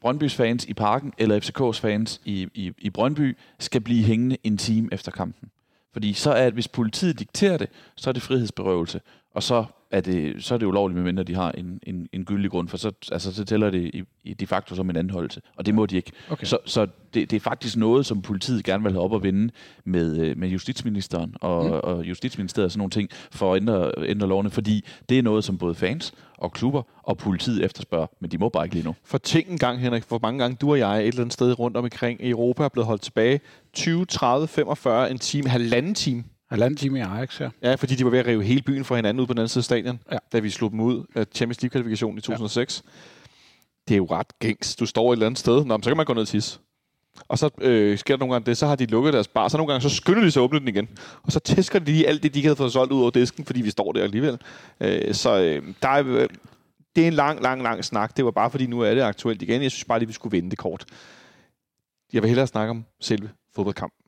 [SPEAKER 4] Brøndbys fans i parken eller FCK's fans i, i, i Brøndby skal blive hængende en time efter kampen. Fordi så er, hvis politiet dikterer det, så er det frihedsberøvelse, og så er det, så er det ulovligt, medmindre de har en, en, en gyldig grund, for så, altså, så tæller det i, i de facto som en anholdelse, og det må de ikke.
[SPEAKER 3] Okay.
[SPEAKER 4] Så, så det, det er faktisk noget, som politiet gerne vil have op at vinde med, øh, med justitsministeren og, mm. og justitsministeriet og sådan nogle ting, for at ændre, ændre lovene, fordi det er noget, som både fans og klubber og politiet efterspørger, men de må bare ikke lige nu.
[SPEAKER 2] For tænk en gang, Henrik, for mange gange du og jeg et eller andet sted rundt omkring i Europa er blevet holdt tilbage 20, 30, 45, en time, halvanden time
[SPEAKER 3] Halvanden time i Ajax, ja.
[SPEAKER 2] Ja, fordi de var ved at rive hele byen fra hinanden ud på den anden side af stadion, ja. da vi slog dem ud af Champions League-kvalifikationen i 2006. Ja. Det er jo ret gængs. Du står et eller andet sted, Nå, så kan man gå ned og tisse. Og så øh, sker der nogle gange det, så har de lukket deres bar, så nogle gange så skynder de sig at åbne den igen. Og så tæsker de lige alt det, de ikke havde fået solgt ud over disken, fordi vi står der alligevel. Øh, så øh, der er, øh, det er en lang, lang, lang snak. Det var bare fordi, nu er det aktuelt igen. Jeg synes bare lige, vi skulle vende det kort. Jeg vil hellere snakke om selve fodboldkampen.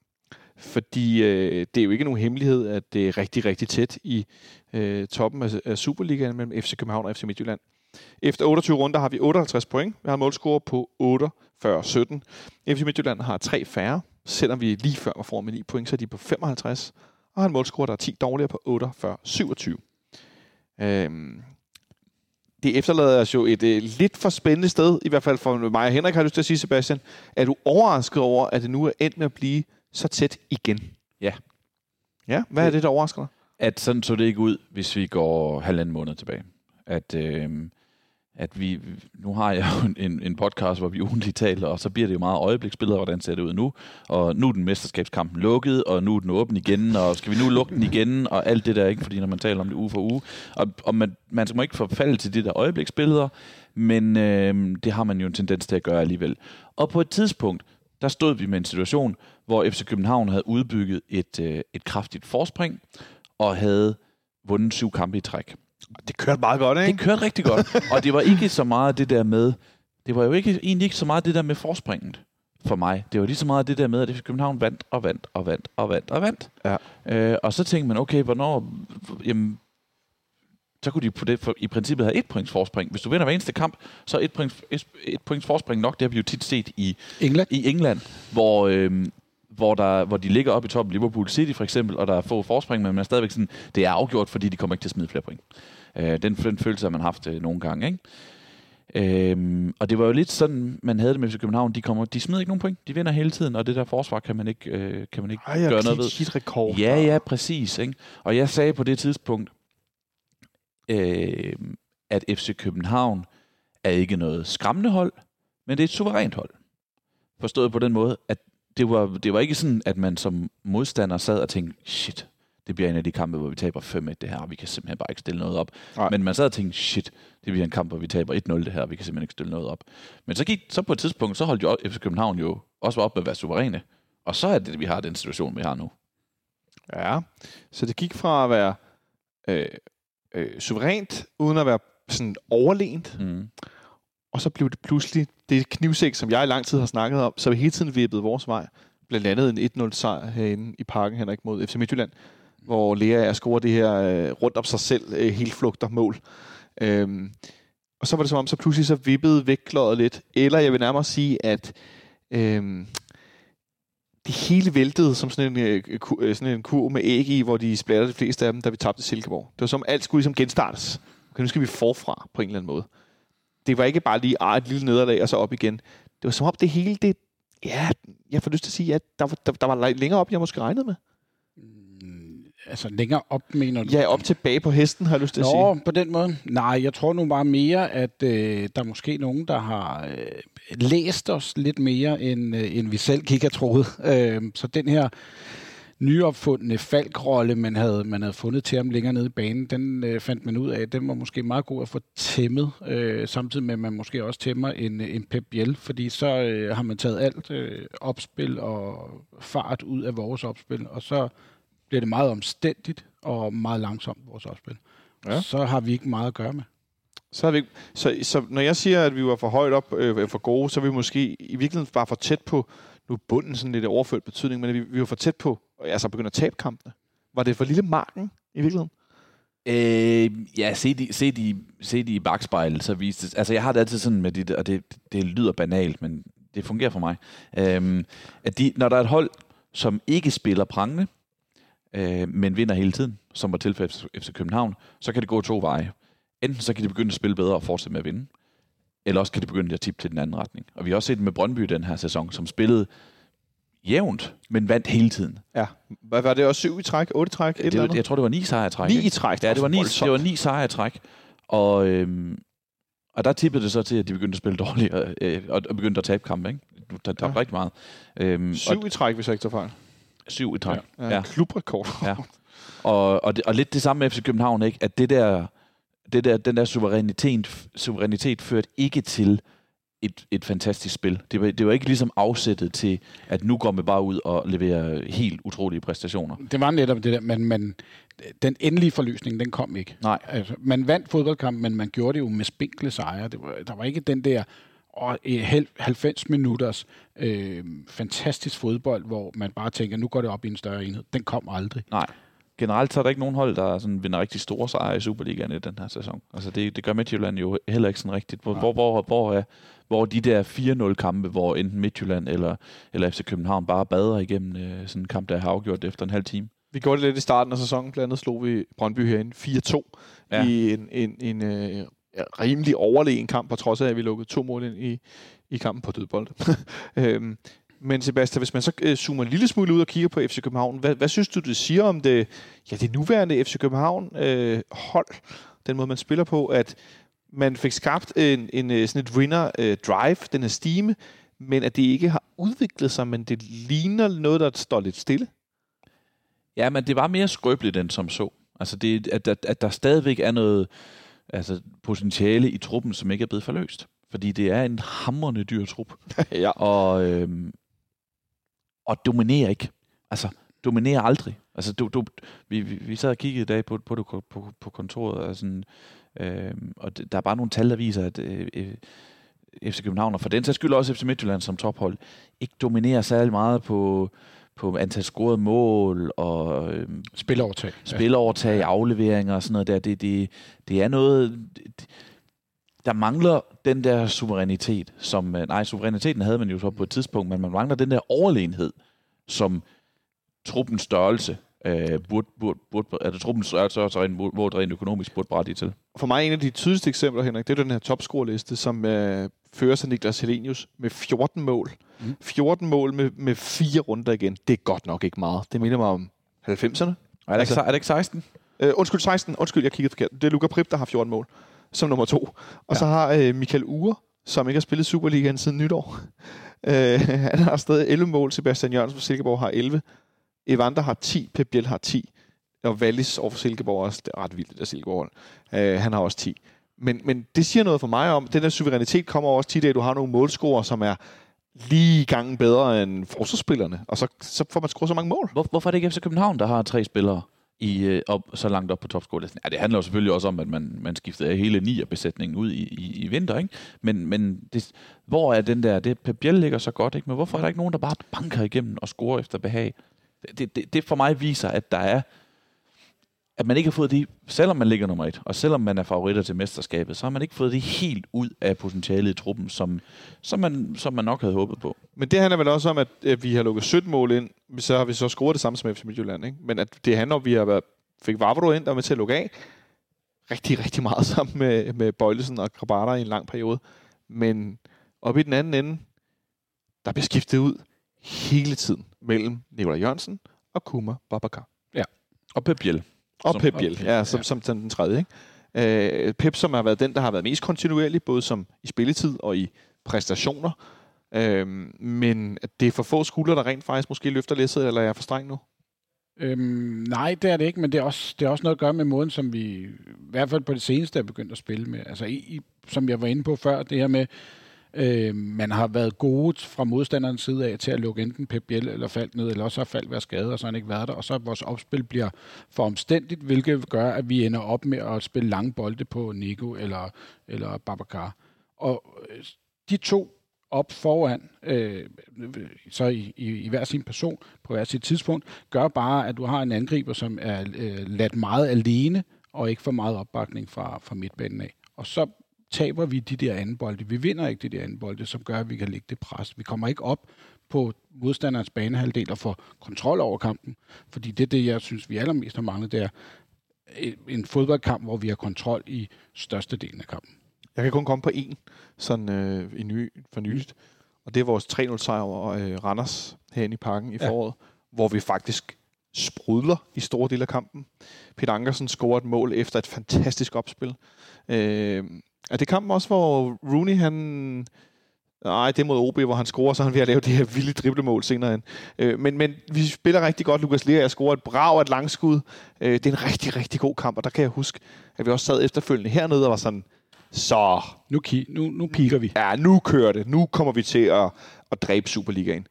[SPEAKER 2] Fordi øh, det er jo ikke nogen hemmelighed, at det er rigtig, rigtig tæt i øh, toppen af, af Superligaen mellem FC København og FC Midtjylland. Efter 28 runder har vi 58 point. Vi har målscore på 48-17. FC Midtjylland har tre færre, selvom vi lige før var foran med 9 point, så er de på 55. Og har en målscore, der er 10 dårligere på 48-27. Øhm, det efterlader os jo et øh, lidt for spændende sted, i hvert fald for mig og Henrik har jeg lyst til at sige, Sebastian. Er du overrasket over, at det nu er endt med at blive så tæt igen?
[SPEAKER 4] Ja.
[SPEAKER 2] Ja, hvad er det, der overrasker dig?
[SPEAKER 4] At sådan så det ikke ud, hvis vi går halvanden måned tilbage. At, øh, at vi, nu har jeg jo en, en podcast, hvor vi ugentligt taler, og så bliver det jo meget øjebliksbilleder, hvordan ser det ud nu. Og nu er den mesterskabskampen lukket, og nu er den åben igen, og skal vi nu lukke den igen, og alt det der, ikke? Fordi når man taler om det uge for uge. Og, og man, man skal må ikke forfalde til de der øjebliksbilleder, men øh, det har man jo en tendens til at gøre alligevel. Og på et tidspunkt, der stod vi med en situation, hvor FC København havde udbygget et, øh, et kraftigt forspring, og havde vundet syv kampe i træk.
[SPEAKER 2] Det kørte meget godt, ikke?
[SPEAKER 4] Det kørte rigtig godt, og det var ikke så meget det der med, det var jo ikke, egentlig ikke så meget det der med forspringet for mig. Det var lige så meget det der med, at FC København vandt og vandt og vandt og vandt og vandt.
[SPEAKER 2] Ja.
[SPEAKER 4] Øh, og så tænkte man, okay, hvornår, jamen, så kunne de på det, for, i princippet have et points forspring. Hvis du vinder hver eneste kamp, så er et, point, et, et points forspring nok. Det har vi jo tit set i,
[SPEAKER 3] England.
[SPEAKER 4] i England, hvor, øhm, hvor, der, hvor de ligger oppe i toppen, Liverpool City for eksempel, og der er få forspring, men man er stadigvæk sådan, det er afgjort, fordi de kommer ikke til at smide flere point. Øh, den, den følelse har man haft øh, nogle gange, ikke? Øhm, og det var jo lidt sådan, man havde det med FC København. De, kommer, de smider ikke nogen point. De vinder hele tiden, og det der forsvar kan man ikke, øh, kan man ikke
[SPEAKER 2] Ej,
[SPEAKER 4] gøre noget ved.
[SPEAKER 2] rekord.
[SPEAKER 4] Ja, ja, præcis. Ikke? Og jeg sagde på det tidspunkt, øh, at FC København er ikke noget skræmmende hold, men det er et suverænt hold. Forstået på den måde, at det var, det var ikke sådan, at man som modstander sad og tænkte, shit, det bliver en af de kampe, hvor vi taber 5-1 det her, og vi kan simpelthen bare ikke stille noget op.
[SPEAKER 2] Nej.
[SPEAKER 4] Men man sad og tænkte, shit, det bliver en kamp, hvor vi taber 1-0 det her, og vi kan simpelthen ikke stille noget op. Men så, gik, så på et tidspunkt, så holdt jo FC København jo også op med at være suveræne. Og så er det, vi har den situation, vi har nu.
[SPEAKER 2] Ja, så det gik fra at være øh, øh, suverænt, uden at være sådan overlænt,
[SPEAKER 4] Mm.
[SPEAKER 2] og så blev det pludselig det knivsæk, som jeg i lang tid har snakket om, så vi hele tiden vippede vores vej. Blandt andet en 1-0 sejr herinde i parken, Henrik, mod FC Midtjylland, hvor Lea er scorer det her øh, rundt om sig selv, øh, helt flugter mål. Øhm, og så var det som om, så pludselig så vippede vægtløjet lidt. Eller jeg vil nærmere sige, at øhm, det hele væltede som sådan en, øh, øh, sådan en kurv med æg i, hvor de splatter de fleste af dem, da vi tabte Silkeborg. Det var som, alt skulle ligesom genstartes. Okay, nu skal vi forfra på en eller anden måde. Det var ikke bare lige ah, et lille nederlag og så op igen. Det var som om det hele, det, ja, jeg får lyst til at sige, at der, var- der, der var længere op, jeg måske regnede med.
[SPEAKER 3] Altså længere op, mener du?
[SPEAKER 2] Ja, op tilbage på hesten, har jeg lyst til at sige.
[SPEAKER 3] Nå, på den måde. Nej, jeg tror nu bare mere, at øh, der er måske nogen, der har øh, læst os lidt mere, end, øh, end vi selv gik have troet. Øh, så den her nyopfundne falkrolle, man havde, man havde fundet til ham længere nede i banen, den øh, fandt man ud af, den var måske meget god at få tæmmet, øh, samtidig med, at man måske også tæmmer en, en Pep Biel, fordi så øh, har man taget alt øh, opspil og fart ud af vores opspil, og så bliver det meget omstændigt og meget langsomt, vores opspil.
[SPEAKER 2] Ja.
[SPEAKER 3] Så har vi ikke meget at gøre med.
[SPEAKER 2] Så, er vi, ikke- så, så når jeg siger, at vi var for højt op, øh, for gode, så er vi måske i virkeligheden bare for tæt på, nu bunden sådan lidt overført betydning, men vi, vi var for tæt på, og altså begynde at tabe kampene. Var det for lille marken i virkeligheden?
[SPEAKER 4] Øh, ja, se de, se, de, se de i bagspejlet, så viste det, altså jeg har det altid sådan med det, og det, det lyder banalt, men det fungerer for mig, øhm, at de, når der er et hold, som ikke spiller prangende, øh, men vinder hele tiden, som var tilfældet efter København, så kan det gå to veje. Enten så kan de begynde at spille bedre og fortsætte med at vinde, eller også kan de begynde at tippe til den anden retning. Og vi har også set det med Brøndby den her sæson, som spillede jævnt, men vandt hele tiden.
[SPEAKER 2] Ja. Hvad var det også? Syv i træk? Otte i træk? Et
[SPEAKER 4] Det,
[SPEAKER 2] eller andet?
[SPEAKER 4] jeg tror, det var ni sejre i træk.
[SPEAKER 2] Ni i træk?
[SPEAKER 4] Ja, det var, ni,
[SPEAKER 2] voldsomt.
[SPEAKER 4] det var ni sejre i træk. Og, øhm, og der tippede det så til, at de begyndte at spille dårligt, øh, og, og begyndte at tabe kampe. Ikke? Du tabte
[SPEAKER 2] Ja.
[SPEAKER 4] ja. rigtig meget. Øhm,
[SPEAKER 2] Syv
[SPEAKER 4] og,
[SPEAKER 2] i træk, hvis jeg ikke tager fejl.
[SPEAKER 4] Syv i træk.
[SPEAKER 2] Ja.
[SPEAKER 4] Ja.
[SPEAKER 2] Klubrekord.
[SPEAKER 4] Ja. Og, og, det, og lidt det samme med FC København, ikke? at det der, det der, den der suverænitet, suverænitet førte ikke til et, et fantastisk spil. Det var, det var ikke ligesom afsættet til, at nu går man bare ud og leverer helt utrolige præstationer.
[SPEAKER 3] Det var netop det der, men, men den endelige forløsning, den kom ikke.
[SPEAKER 4] Nej.
[SPEAKER 3] Altså, man vandt fodboldkampen, men man gjorde det jo med spinkle sejre. Det var, der var ikke den der og 90 minutters øh, fantastisk fodbold, hvor man bare tænker, nu går det op i en større enhed. Den kom aldrig.
[SPEAKER 4] Nej. Generelt så er der ikke nogen hold, der sådan vinder rigtig store sejre i Superligaen i den her sæson. Altså det, det gør Midtjylland jo heller ikke sådan rigtigt. Hvor, hvor, hvor, hvor, er, hvor de der 4-0-kampe, hvor enten Midtjylland eller, eller FC København bare bader igennem øh, sådan en kamp, der har afgjort efter en halv time.
[SPEAKER 2] Vi gjorde det lidt i starten af sæsonen. Blandt andet slog vi Brøndby herinde 4-2
[SPEAKER 4] Ja.
[SPEAKER 2] ja. i en, en, en, øh, ja, rimelig overlegen kamp, på trods af, at vi lukkede to mål ind i, i kampen på dødbold. øhm, men Sebastian, hvis man så øh, zoomer en lille smule ud og kigger på FC København, hvad, hvad synes du, det siger om det, ja, det nuværende FC København øh, hold, den måde, man spiller på, at man fik skabt en, en, øh, sådan et winner øh, drive, den her stime, men at det ikke har udviklet sig, men det ligner noget, der står lidt stille.
[SPEAKER 4] Ja, men det var mere skrøbeligt end som så. Altså, det, at, at, at der stadigvæk er noget altså, potentiale i truppen, som ikke er blevet forløst. Fordi det er en hammerende dyr trup.
[SPEAKER 2] ja.
[SPEAKER 4] Og, øhm, og dominerer ikke. Altså, dominerer aldrig. Altså, du, du, vi, vi, vi sad og kiggede i dag på, på, på, på, på kontoret, og, sådan, øhm, og der er bare nogle tal, der viser, at øh, øh, FC København, og for den sags skyld også FC Midtjylland som tophold, ikke dominerer særlig meget på, på antal scorede mål og øhm,
[SPEAKER 3] Spilovertag.
[SPEAKER 4] spilovertag, afleveringer og sådan noget der. Det, det, det er noget... Det, der mangler den der suverænitet, som... øh, Nej, suveræniteten havde man jo så på et tidspunkt, men man mangler den der overlegenhed, som truppens størrelse øh, burde, burde, burde, altså truppens størrelse også rent, burde rent økonomisk burde berettige til.
[SPEAKER 2] For mig er en af de tydeligste eksempler, Henrik, det er den her topscoreliste, som øh, føres af Niklas Helenius med 14 mål. Mm. 14 mål med, med fire runder igen. Det er godt nok ikke meget. Det minder mig om 90'erne.
[SPEAKER 4] Er det,
[SPEAKER 2] Altså-
[SPEAKER 4] altså, ikke, er det ikke 16?
[SPEAKER 2] Øh, undskyld, 16. Undskyld, jeg kiggede forkert. Det er Luca Prip, der har 14 mål som nummer to. Og ja. så har øh, Michael Ure, som ikke har spillet Superligaen siden nytår. Øh, han har stadig 11 mål. Sebastian Jørgensen fra Silkeborg har 11. Evander har 10. Pep Biel har 10. Og Wallis over for Silkeborg er også det er ret vildt, der Silkeborg. Øh, han har også 10. Men, men det siger noget for mig om, at den der suverænitet kommer også tit af, at du har nogle målscorer, som er lige i gangen bedre end forsvarsspillerne. Og så, så får man scoret så mange mål.
[SPEAKER 4] Hvor, hvorfor er det ikke FC København, der har tre spillere i, øh, op, så langt op på topscorelisten? Ja, det handler jo selvfølgelig også om, at man, man skiftede hele ni af besætningen ud i, i, i vinter, ikke? Men, men det, hvor er den der, det Pep ligger så godt, ikke? Men hvorfor er der ikke nogen, der bare banker igennem og scorer efter behag? Det, det, det for mig viser, at der er at man ikke har fået det, selvom man ligger nummer et, og selvom man er favoritter til mesterskabet, så har man ikke fået det helt ud af potentialet i truppen, som, som, man, som man nok havde håbet på.
[SPEAKER 2] Men det handler vel også om, at øh, vi har lukket 17 mål ind, så har vi så scoret det samme som FC Midtjylland. Ikke? Men at det handler om, at vi har været, fik Vavro ind, der var med til at lukke af rigtig, rigtig meget sammen med, med Bøjlesen og Krabata i en lang periode. Men oppe i den anden ende, der bliver skiftet ud hele tiden mellem Nikolaj Jørgensen og Kuma Babakar.
[SPEAKER 4] Og Pep Biel.
[SPEAKER 2] Og Pep Biel, ja, som,
[SPEAKER 3] ja.
[SPEAKER 2] som, den tredje. Ikke? Øh, Pep, som har været den, der har været mest kontinuerlig, både som i spilletid og i præstationer. Øh, men det er for få skuldre, der rent faktisk måske løfter læsset, eller er jeg for streng nu?
[SPEAKER 3] Øhm, nej, det er det ikke, men det er, også, det er også noget at gøre med måden, som vi i hvert fald på det seneste er begyndt at spille med. Altså, i, som jeg var inde på før, det her med, øh, man har været gode fra modstanderens side af til at lukke enten Pep Biel eller Falk ned, eller også har Falk været skadet, og så har han ikke været der, og så vores opspil bliver for omstændigt, hvilket gør, at vi ender op med at spille lange bolde på Nico eller, eller Babacar. Og øh, de to op foran, øh, så i, i, i hver sin person, på hver sit tidspunkt, gør bare, at du har en angriber, som er øh, ladt meget alene, og ikke for meget opbakning fra, fra midtbanen af. Og så taber vi de der anden bolde. Vi vinder ikke de der anden bolde, som gør, at vi kan lægge det pres. Vi kommer ikke op på modstanderens banehalvdel og få kontrol over kampen. Fordi det er det, jeg synes, vi allermest har manglet, det er en fodboldkamp, hvor vi har kontrol i største delen af kampen.
[SPEAKER 2] Jeg kan kun komme på én sådan, øh, i ny, for nyligt. Og det er vores 3-0-sejr over øh, Randers herinde i parken i
[SPEAKER 3] Ja.
[SPEAKER 2] foråret, hvor vi faktisk sprudler i store dele af kampen. Peter Ankersen scorer et mål efter et fantastisk opspil. Øh, er det kampen også, hvor Rooney han... Nej, det er mod OB, hvor han scorer, så han ved at lave det her vilde driblemål senere hen. Øh, men, men vi spiller rigtig godt. Lukas Lea scorer et brag et langskud. Øh, det er en rigtig, rigtig god kamp, og der kan jeg huske, at vi også sad efterfølgende hernede og var sådan, så
[SPEAKER 3] Nu, ki- nu, nu piker vi.
[SPEAKER 2] ja, nu kører det. Nu kommer vi til at, at dræbe Superligaen.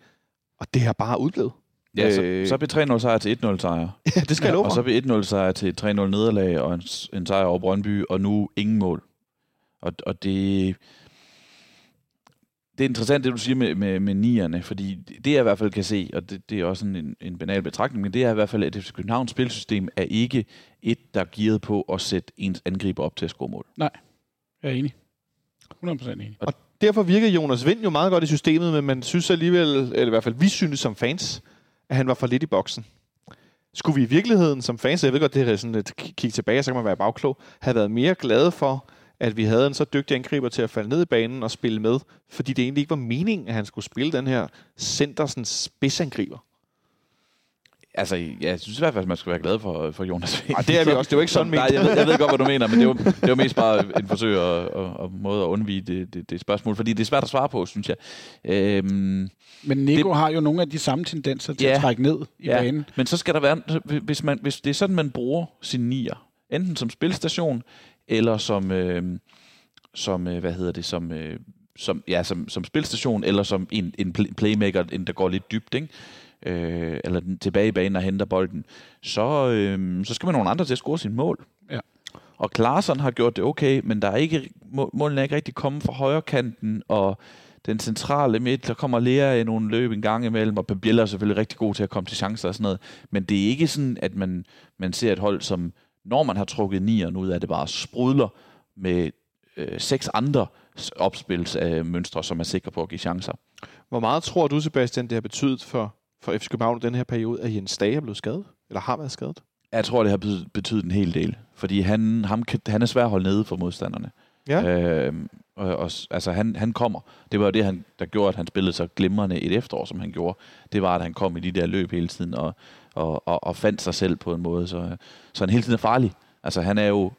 [SPEAKER 2] Og det har bare udblevet.
[SPEAKER 4] Ja, så,
[SPEAKER 2] Øh.
[SPEAKER 4] så blev 3-0 sejr til 1-0 sejr.
[SPEAKER 2] Ja, det skal ja, jeg love
[SPEAKER 4] Og så blev 1-0 sejr til et 3-0 nederlag og en, en sejr over Brøndby, og nu ingen mål. Og, og det, det er interessant, det du siger med, med, med nierne, fordi det jeg i hvert fald kan se, og det, det er også sådan en, en banal betragtning, men det er i hvert fald, at FC Københavns spilsystem er ikke et, der er gearet på at sætte ens angriber op til at score mål.
[SPEAKER 3] Jeg er enig. 100% enig.
[SPEAKER 2] Derfor virker Jonas Vind jo meget godt i systemet, men man synes alligevel, eller i hvert fald vi synes som fans, at han var for lidt i boksen. Skulle vi i virkeligheden som fans, jeg ved godt, det er sådan et kig tilbage, så kan man være bagklog, have været mere glade for, at vi havde en så dygtig angriber til at falde ned i banen og spille med, fordi det egentlig ikke var meningen, at han skulle spille den her center, sådan spidsangriber.
[SPEAKER 4] Altså, ja, jeg synes i hvert fald, at man skal være glad for, for Jonas Vind.
[SPEAKER 2] Det er vi også. Det var ikke sådan
[SPEAKER 4] Nej, jeg ved, jeg ved godt, hvad du mener, men det var, det var mest bare en forsøg at, at, at måde at undvige det, det, det spørgsmål, fordi det er svært at svare på, synes jeg. Øhm,
[SPEAKER 3] Men Nico det... har jo nogle af de samme tendenser til
[SPEAKER 4] Ja.
[SPEAKER 3] at trække ned i
[SPEAKER 4] Ja.
[SPEAKER 3] banen.
[SPEAKER 4] Men så skal der være, hvis, man, hvis det er sådan, man bruger sin nier, enten som spilstation, eller som, øh, som øh, hvad hedder det, som, øh, som, ja, som, som spilstation, eller som en, en pl- playmaker, en, der går lidt dybt, ikke? Øh, eller den tilbage i banen og henter bolden, så, øh, så skal man nogle andre til at score sin mål.
[SPEAKER 3] Ja.
[SPEAKER 4] Og Klaarsson har gjort det okay, men der er ikke, må- målene er ikke rigtig kommet fra højre kanten, og den centrale midt, der kommer Lea i nogle løb en gang imellem, og Pabiella er selvfølgelig rigtig god til at komme til chancer og sådan noget. Men det er ikke sådan, at man, man ser et hold, som når man har trukket nieren ud af det, bare sprudler med øh, seks andre opspilsmønstre, som er sikre på at give chancer.
[SPEAKER 2] Hvor meget tror du, Sebastian, det har betydet for, for FC København den her periode, at Jens Dage er blevet skadet? Eller har været skadet?
[SPEAKER 4] Jeg tror, det har betydet, en hel del, fordi han, ham, han er svær at holde nede for modstanderne.
[SPEAKER 2] Ja.
[SPEAKER 4] Øh, og, og, altså, han, han kommer. Det var jo det, han, der gjorde, at han spillede så glimrende et efterår, som han gjorde. Det var, at han kom i de der løb hele tiden og, og, og, og fandt sig selv på en måde, så, så han hele tiden er farlig. Altså, han er jo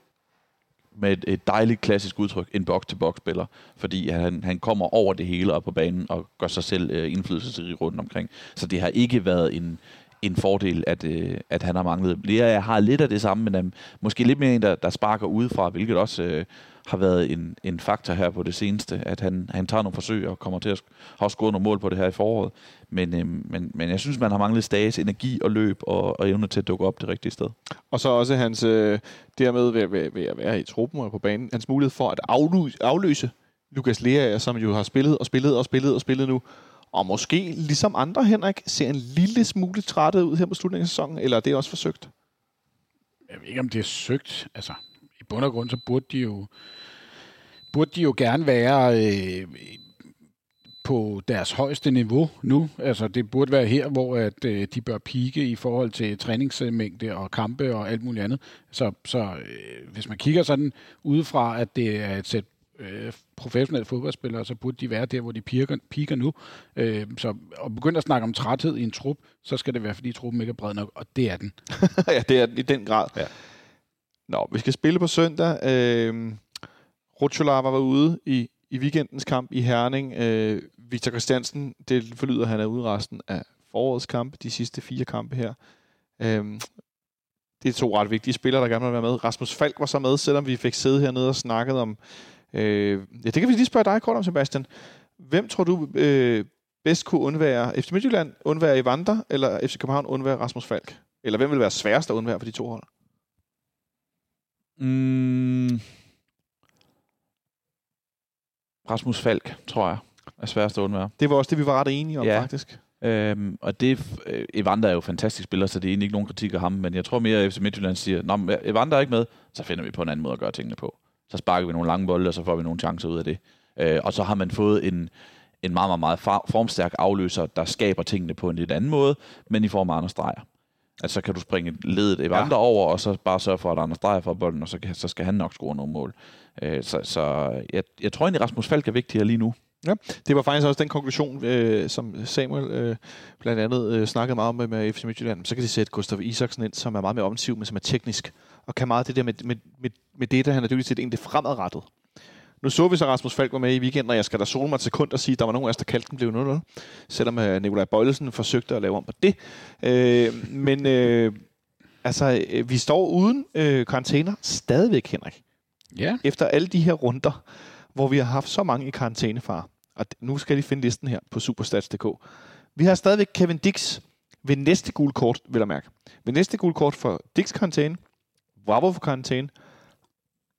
[SPEAKER 4] med et, et dejligt klassisk udtryk, en box-to-box-spiller, fordi han, han kommer over det hele op på banen og gør sig selv øh, indflydelsesrig rundt omkring. Så det har ikke været en, en fordel, at, øh, at han har manglet. Lea har lidt af det samme, men um, måske lidt mere en, der, der sparker udefra, hvilket også øh, har været en, en faktor her på det seneste, at han, han tager nogle forsøg og kommer til at har scoret nogle mål på det her i foråret. Men, øh, men, men jeg synes, man har manglet Stages energi og løb og, og evne til at dukke op det rigtige sted.
[SPEAKER 2] Og så også hans, øh, dermed ved, ved, ved at være i truppen og på banen, hans mulighed for at afløse, afløse Lukas Lea, som jo har spillet og spillet og spillet og spillet nu, og måske ligesom andre, Henrik, ser en lille smule trættet ud her på slutningen af sæsonen, eller er det også forsøgt?
[SPEAKER 3] Jeg ved ikke, om det er søgt. Altså, bund og grund, så burde de jo, burde de jo gerne være øh, på deres højeste niveau nu. Altså, det burde være her, hvor at, øh, de bør pike i forhold til træningsmængde og kampe og alt muligt andet. Så, så øh, hvis man kigger sådan udefra, at det er et sæt øh, professionelle fodboldspillere, så burde de være der, hvor de piker, piker nu. Øh, så at begynde at snakke om træthed i en trup, så skal det være, fordi truppen ikke er bred nok, og det er den.
[SPEAKER 2] ja, det er den i den grad.
[SPEAKER 4] Ja.
[SPEAKER 2] Nå, vi skal spille på søndag. Øh, Rutscholava var ude i, i weekendens kamp i Herning. Øh, Victor Christiansen, det forlyder, at han er ude resten af forårets kamp, de sidste fire kampe her. Øh, det er to ret vigtige spillere, der gerne vil være med. Rasmus Falk var så med, selvom vi fik siddet hernede og snakket om... Øh, ja, det kan vi lige spørge dig kort om, Sebastian. Hvem tror du øh, bedst kunne undvære FC Midtjylland, undvære Evander, eller FC København undvære Rasmus Falk? Eller hvem vil være sværest at undvære for de to hold?
[SPEAKER 4] Mm. Rasmus Falk, tror jeg, er sværest at undvære.
[SPEAKER 2] Det var også det, vi var ret enige om,
[SPEAKER 4] Ja.
[SPEAKER 2] faktisk.
[SPEAKER 4] Øhm, og det, øh, Evander er jo fantastisk spiller, så det er egentlig ikke nogen kritik af ham, men jeg tror mere, at FC Midtjylland siger, men Evander er ikke med, så finder vi på en anden måde at gøre tingene på. Så sparker vi nogle lange bolde, og så får vi nogle chancer ud af det. Øh, og så har man fået en, en meget, meget, meget formstærk afløser, der skaber tingene på en lidt anden måde, men i form af Anders Dreyer. Altså, så kan du springe ledet Evander ja. over, og så bare sørge for, at Anders Dreyer får bolden, og så, kan, så skal han nok score nogle mål. Øh, så så jeg, jeg tror egentlig, Rasmus Falk er vigtigere lige nu.
[SPEAKER 2] Det var faktisk også den konklusion, øh, som Samuel øh, blandt andet øh, snakkede meget om med, med FC Midtjylland. Så kan de sætte Gustav Isaksen ind, som er meget mere offensiv, men som er teknisk. Og kan meget det der med, med, med, med det, der han er dygtig til, egentlig fremadrettet. Nu så vi så, Rasmus Falk var med i weekenden, og jeg skal da sole mig et sekund og sige, at der var nogen af os, der kaldte den blev 0 Selvom øh, Nikolaj Bøjlesen forsøgte at lave om på det. Øh, men øh, altså, øh, vi står uden øh, karantæner stadigvæk, Henrik.
[SPEAKER 3] Ja.
[SPEAKER 2] efter alle de her runder, hvor vi har haft så mange i karantænefar, og nu skal de finde listen her på superstats.dk. Vi har stadigvæk Kevin Dix ved næste gule kort, vil jeg mærke. Ved næste gule kort for Dix karantæne, Bravo for karantæne,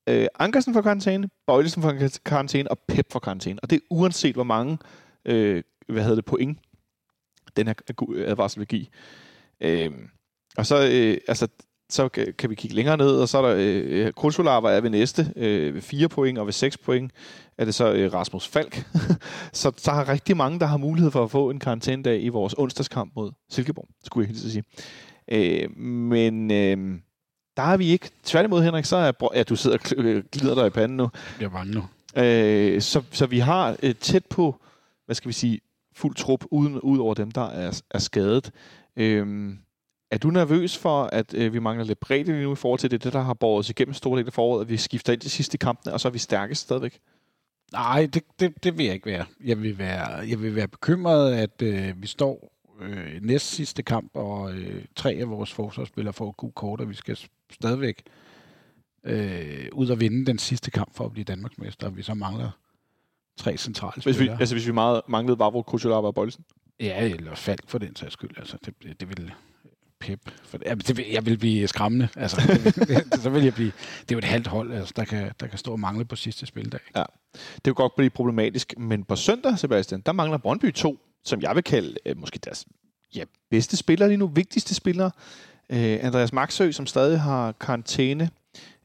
[SPEAKER 2] øh, Ankersen for karantæne, Bøjlesen for karantæne og Pep for karantæne. Og det er uanset, hvor mange øh, hvad hedder det, point den her advarsel vil give. Øh, og så, øh, altså, så kan vi kigge længere ned, og så er der øh, Krulsolava er ved næste, øh, ved 4 point, og ved 6 point er det så øh, Rasmus Falk. så der er rigtig mange, der har mulighed for at få en karantænedag i vores onsdagskamp mod Silkeborg, skulle jeg hilse at sige. Øh, men øh, der er vi ikke. Tværtimod, Henrik, så er... Bro- Ja, du sidder og øh, glider dig i panden nu.
[SPEAKER 3] Jeg er bange nu.
[SPEAKER 2] Øh, så, så vi har øh, tæt på, hvad skal vi sige, fuld trup, uden, ud over dem, der er, er skadet. Øh, er du nervøs for, at øh, vi mangler lidt bredde lige nu i forhold til det, det der har båret os igennem store del af foråret, at vi skifter ind til sidste kampene, og så er vi stærkest stadigvæk?
[SPEAKER 3] Nej, det, det, det vil jeg ikke være. Jeg vil være, jeg vil være bekymret, at øh, vi står øh, næst sidste kamp, og øh, tre af vores forsvarsspillere får et kort, og vi skal stadigvæk øh, ud og vinde den sidste kamp for at blive Danmarksmester, og vi så mangler tre centrale
[SPEAKER 2] Hvis vi,
[SPEAKER 3] spillere.
[SPEAKER 2] altså hvis vi meget manglede Vavro, Kuchulava og Bøjlesen.
[SPEAKER 3] Ja, eller Falk for den sags skyld. Altså, det, det vil Pep. For, ja, det, vil- jeg vil blive skræmmende. Altså, det, så vil jeg blive... Det er jo et halvt hold, altså, der, kan, der kan stå og mangle på sidste spildag.
[SPEAKER 2] Det kan godt blive problematisk, men på søndag, Sebastian, der mangler Brøndby to, som jeg vil kalde øh, måske deres ja, bedste spillere lige nu, vigtigste spillere. Øh, Andreas Maxø, som stadig har karantæne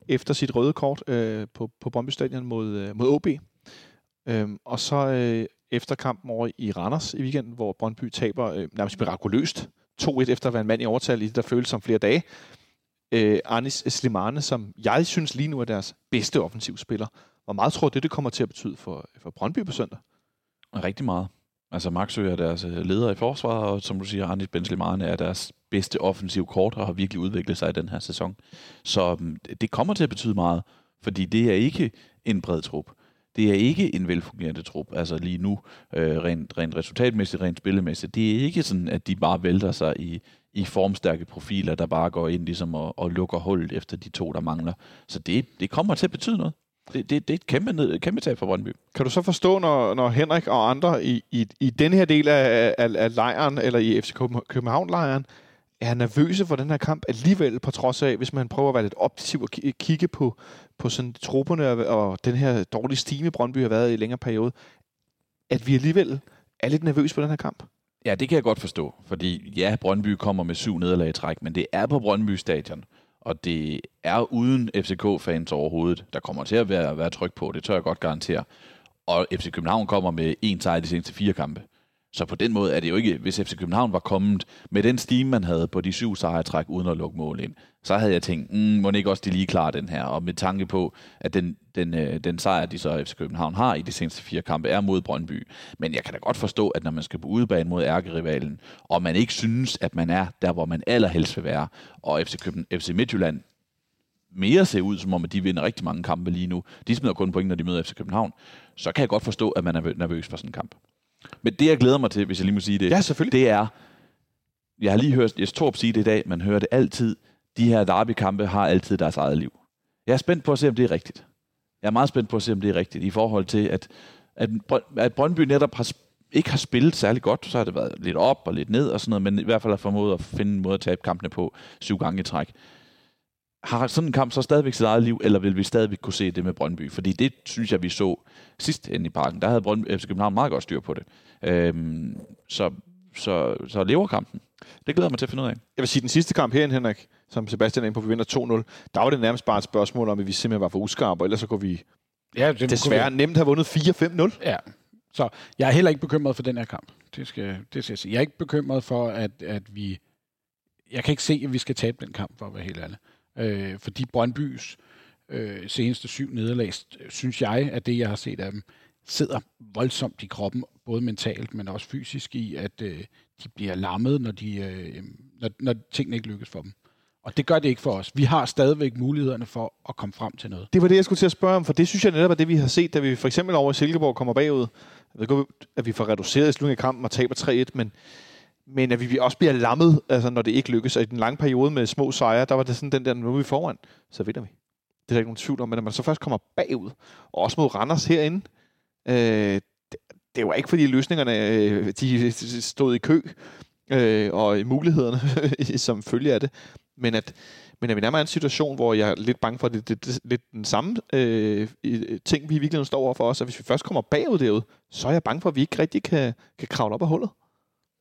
[SPEAKER 2] efter sit røde kort øh, på, på Brøndby Stadion mod, øh, mod OB. Øhm, og så øh, efter kampen over i Randers i weekenden, hvor Brøndby taber øh, nærmest mirakuløst 2-1 efter at være en mand i overtal i det, der føles som flere dage. Øh, Anis Slimane, som jeg synes lige nu er deres bedste offensivspiller. Hvor meget tror du, det, det kommer til at betyde for, for Brøndby på søndag?
[SPEAKER 4] Rigtig meget. Altså Maxø er deres øh, leder i forsvaret, og som du siger, Arnis Benzlimane er deres bedste offensiv kort, og har virkelig udviklet sig i den her sæson. Så øhm, det kommer til at betyde meget, fordi det er ikke en bred trup. Det er ikke en velfungerende trup, altså lige nu, øh, rent, rent resultatmæssigt, rent spillemæssigt. Det er ikke sådan, at de bare vælter sig i, i formstærke profiler, der bare går ind ligesom og, og lukker hullet efter de to, der mangler. Så det, det kommer til at betyde noget. Det, det, det er et kæmpe, ned, kæmpe tab for Brøndby.
[SPEAKER 2] Kan du så forstå, når, når Henrik og andre i, i, i den her del af, af, af lejren, eller i FC København-lejren, er nervøse for den her kamp alligevel, på trods af, hvis man prøver at være lidt optitiv og ki- kigge på, på sådan trupperne og, og den her dårlige stime, Brøndby har været i længere periode, at vi alligevel er lidt nervøse på den her kamp?
[SPEAKER 4] Ja, det kan jeg godt forstå, fordi ja, Brøndby kommer med syv nederlag i træk, men det er på Brøndby Stadion, og det er uden FCK-fans overhovedet. Der kommer til at være, være tryk på, det tør jeg godt garantere. Og FC København kommer med en sejr de seneste fire kampe. Så på den måde er det jo ikke, hvis FC København var kommet med den stime, man havde på de syv sejre træk, uden at lukke mål ind, så havde jeg tænkt, mm, må ikke også de lige klare den her? Og med tanke på, at den, den, øh, den sejr, de så FC København har i de seneste fire kampe, er mod Brøndby. Men jeg kan da godt forstå, at når man skal på udebane mod ærkerivalen, og man ikke synes, at man er der, hvor man allerhelst vil være, og FC, Køben, FC Midtjylland mere ser ud, som om at de vinder rigtig mange kampe lige nu. De smider kun point, når de møder FC København. Så kan jeg godt forstå, at man er nervøs for sådan en kamp. Men det, jeg glæder mig til, hvis jeg lige må sige det,
[SPEAKER 2] Ja, selvfølgelig.
[SPEAKER 4] det er, jeg har lige hørt Jes Torp sige det i dag, man hører det altid, de her derbykampe har altid deres eget liv. Jeg er spændt på at se, om det er rigtigt. Jeg er meget spændt på at se, om det er rigtigt, i forhold til, at, at, at Brøndby netop har, ikke har spillet særlig godt, så har det været lidt op og lidt ned og sådan noget, men i hvert fald har formået at finde en måde at tabe kampene på syv gange i træk. Har sådan en kamp så stadigvæk sit eget liv, eller vil vi stadigvæk kunne se det med Brøndby? Fordi det synes jeg, vi så sidst inde i parken. Der havde Brøndby FC København meget godt styr på det. Øhm, så, så, så lever kampen. Det glæder jeg mig til at finde ud af.
[SPEAKER 2] Jeg vil sige, den sidste kamp herinde, Henrik, som Sebastian er inde på, vi vinder 2-0, der var det nærmest bare et spørgsmål om, at vi simpelthen var for uskarpe, og ellers så kunne vi
[SPEAKER 3] Ja, det
[SPEAKER 2] desværre nemt have vundet 4-5-0.
[SPEAKER 3] Ja, så jeg er heller ikke bekymret for den her kamp. Det skal, det skal jeg sige. Jeg er ikke bekymret for, at, at vi... Jeg kan ikke se, at vi skal tabe den kamp, for at være helt ærlig. Øh, fordi Brøndbys øh, seneste syv nederlag, synes jeg, at det, jeg har set af dem, sidder voldsomt i kroppen, både mentalt, men også fysisk i, at øh, de bliver lammet, når, de, øh, når, når tingene ikke lykkes for dem. Og det gør det ikke for os. Vi har stadigvæk mulighederne for at komme frem til noget.
[SPEAKER 2] Det var det, jeg skulle til at spørge om, for det synes jeg netop er det, vi har set, da vi for eksempel over i Silkeborg kommer bagud. Jeg ved godt, at vi får reduceret i slutningen af kampen og taber 3-1, men, men at vi også bliver lammet, altså når det ikke lykkes. Og i den lange periode med små sejre, der var det sådan den der, nu er vi foran, så vinder vi. Det er der ikke nogen tvivl om, men når man så først kommer bagud, og også mod Randers herinde, øh, det, det var ikke fordi løsningerne øh, de stod i kø, øh, og mulighederne som følge af det, men at, men at vi nærmere er en situation, hvor jeg er lidt bange for, at det, det, det er lidt den samme øh, øh ting, vi i virkeligheden står over for os, og hvis vi først kommer bagud derud, så er jeg bange for, at vi ikke rigtig kan, kan kravle op af hullet.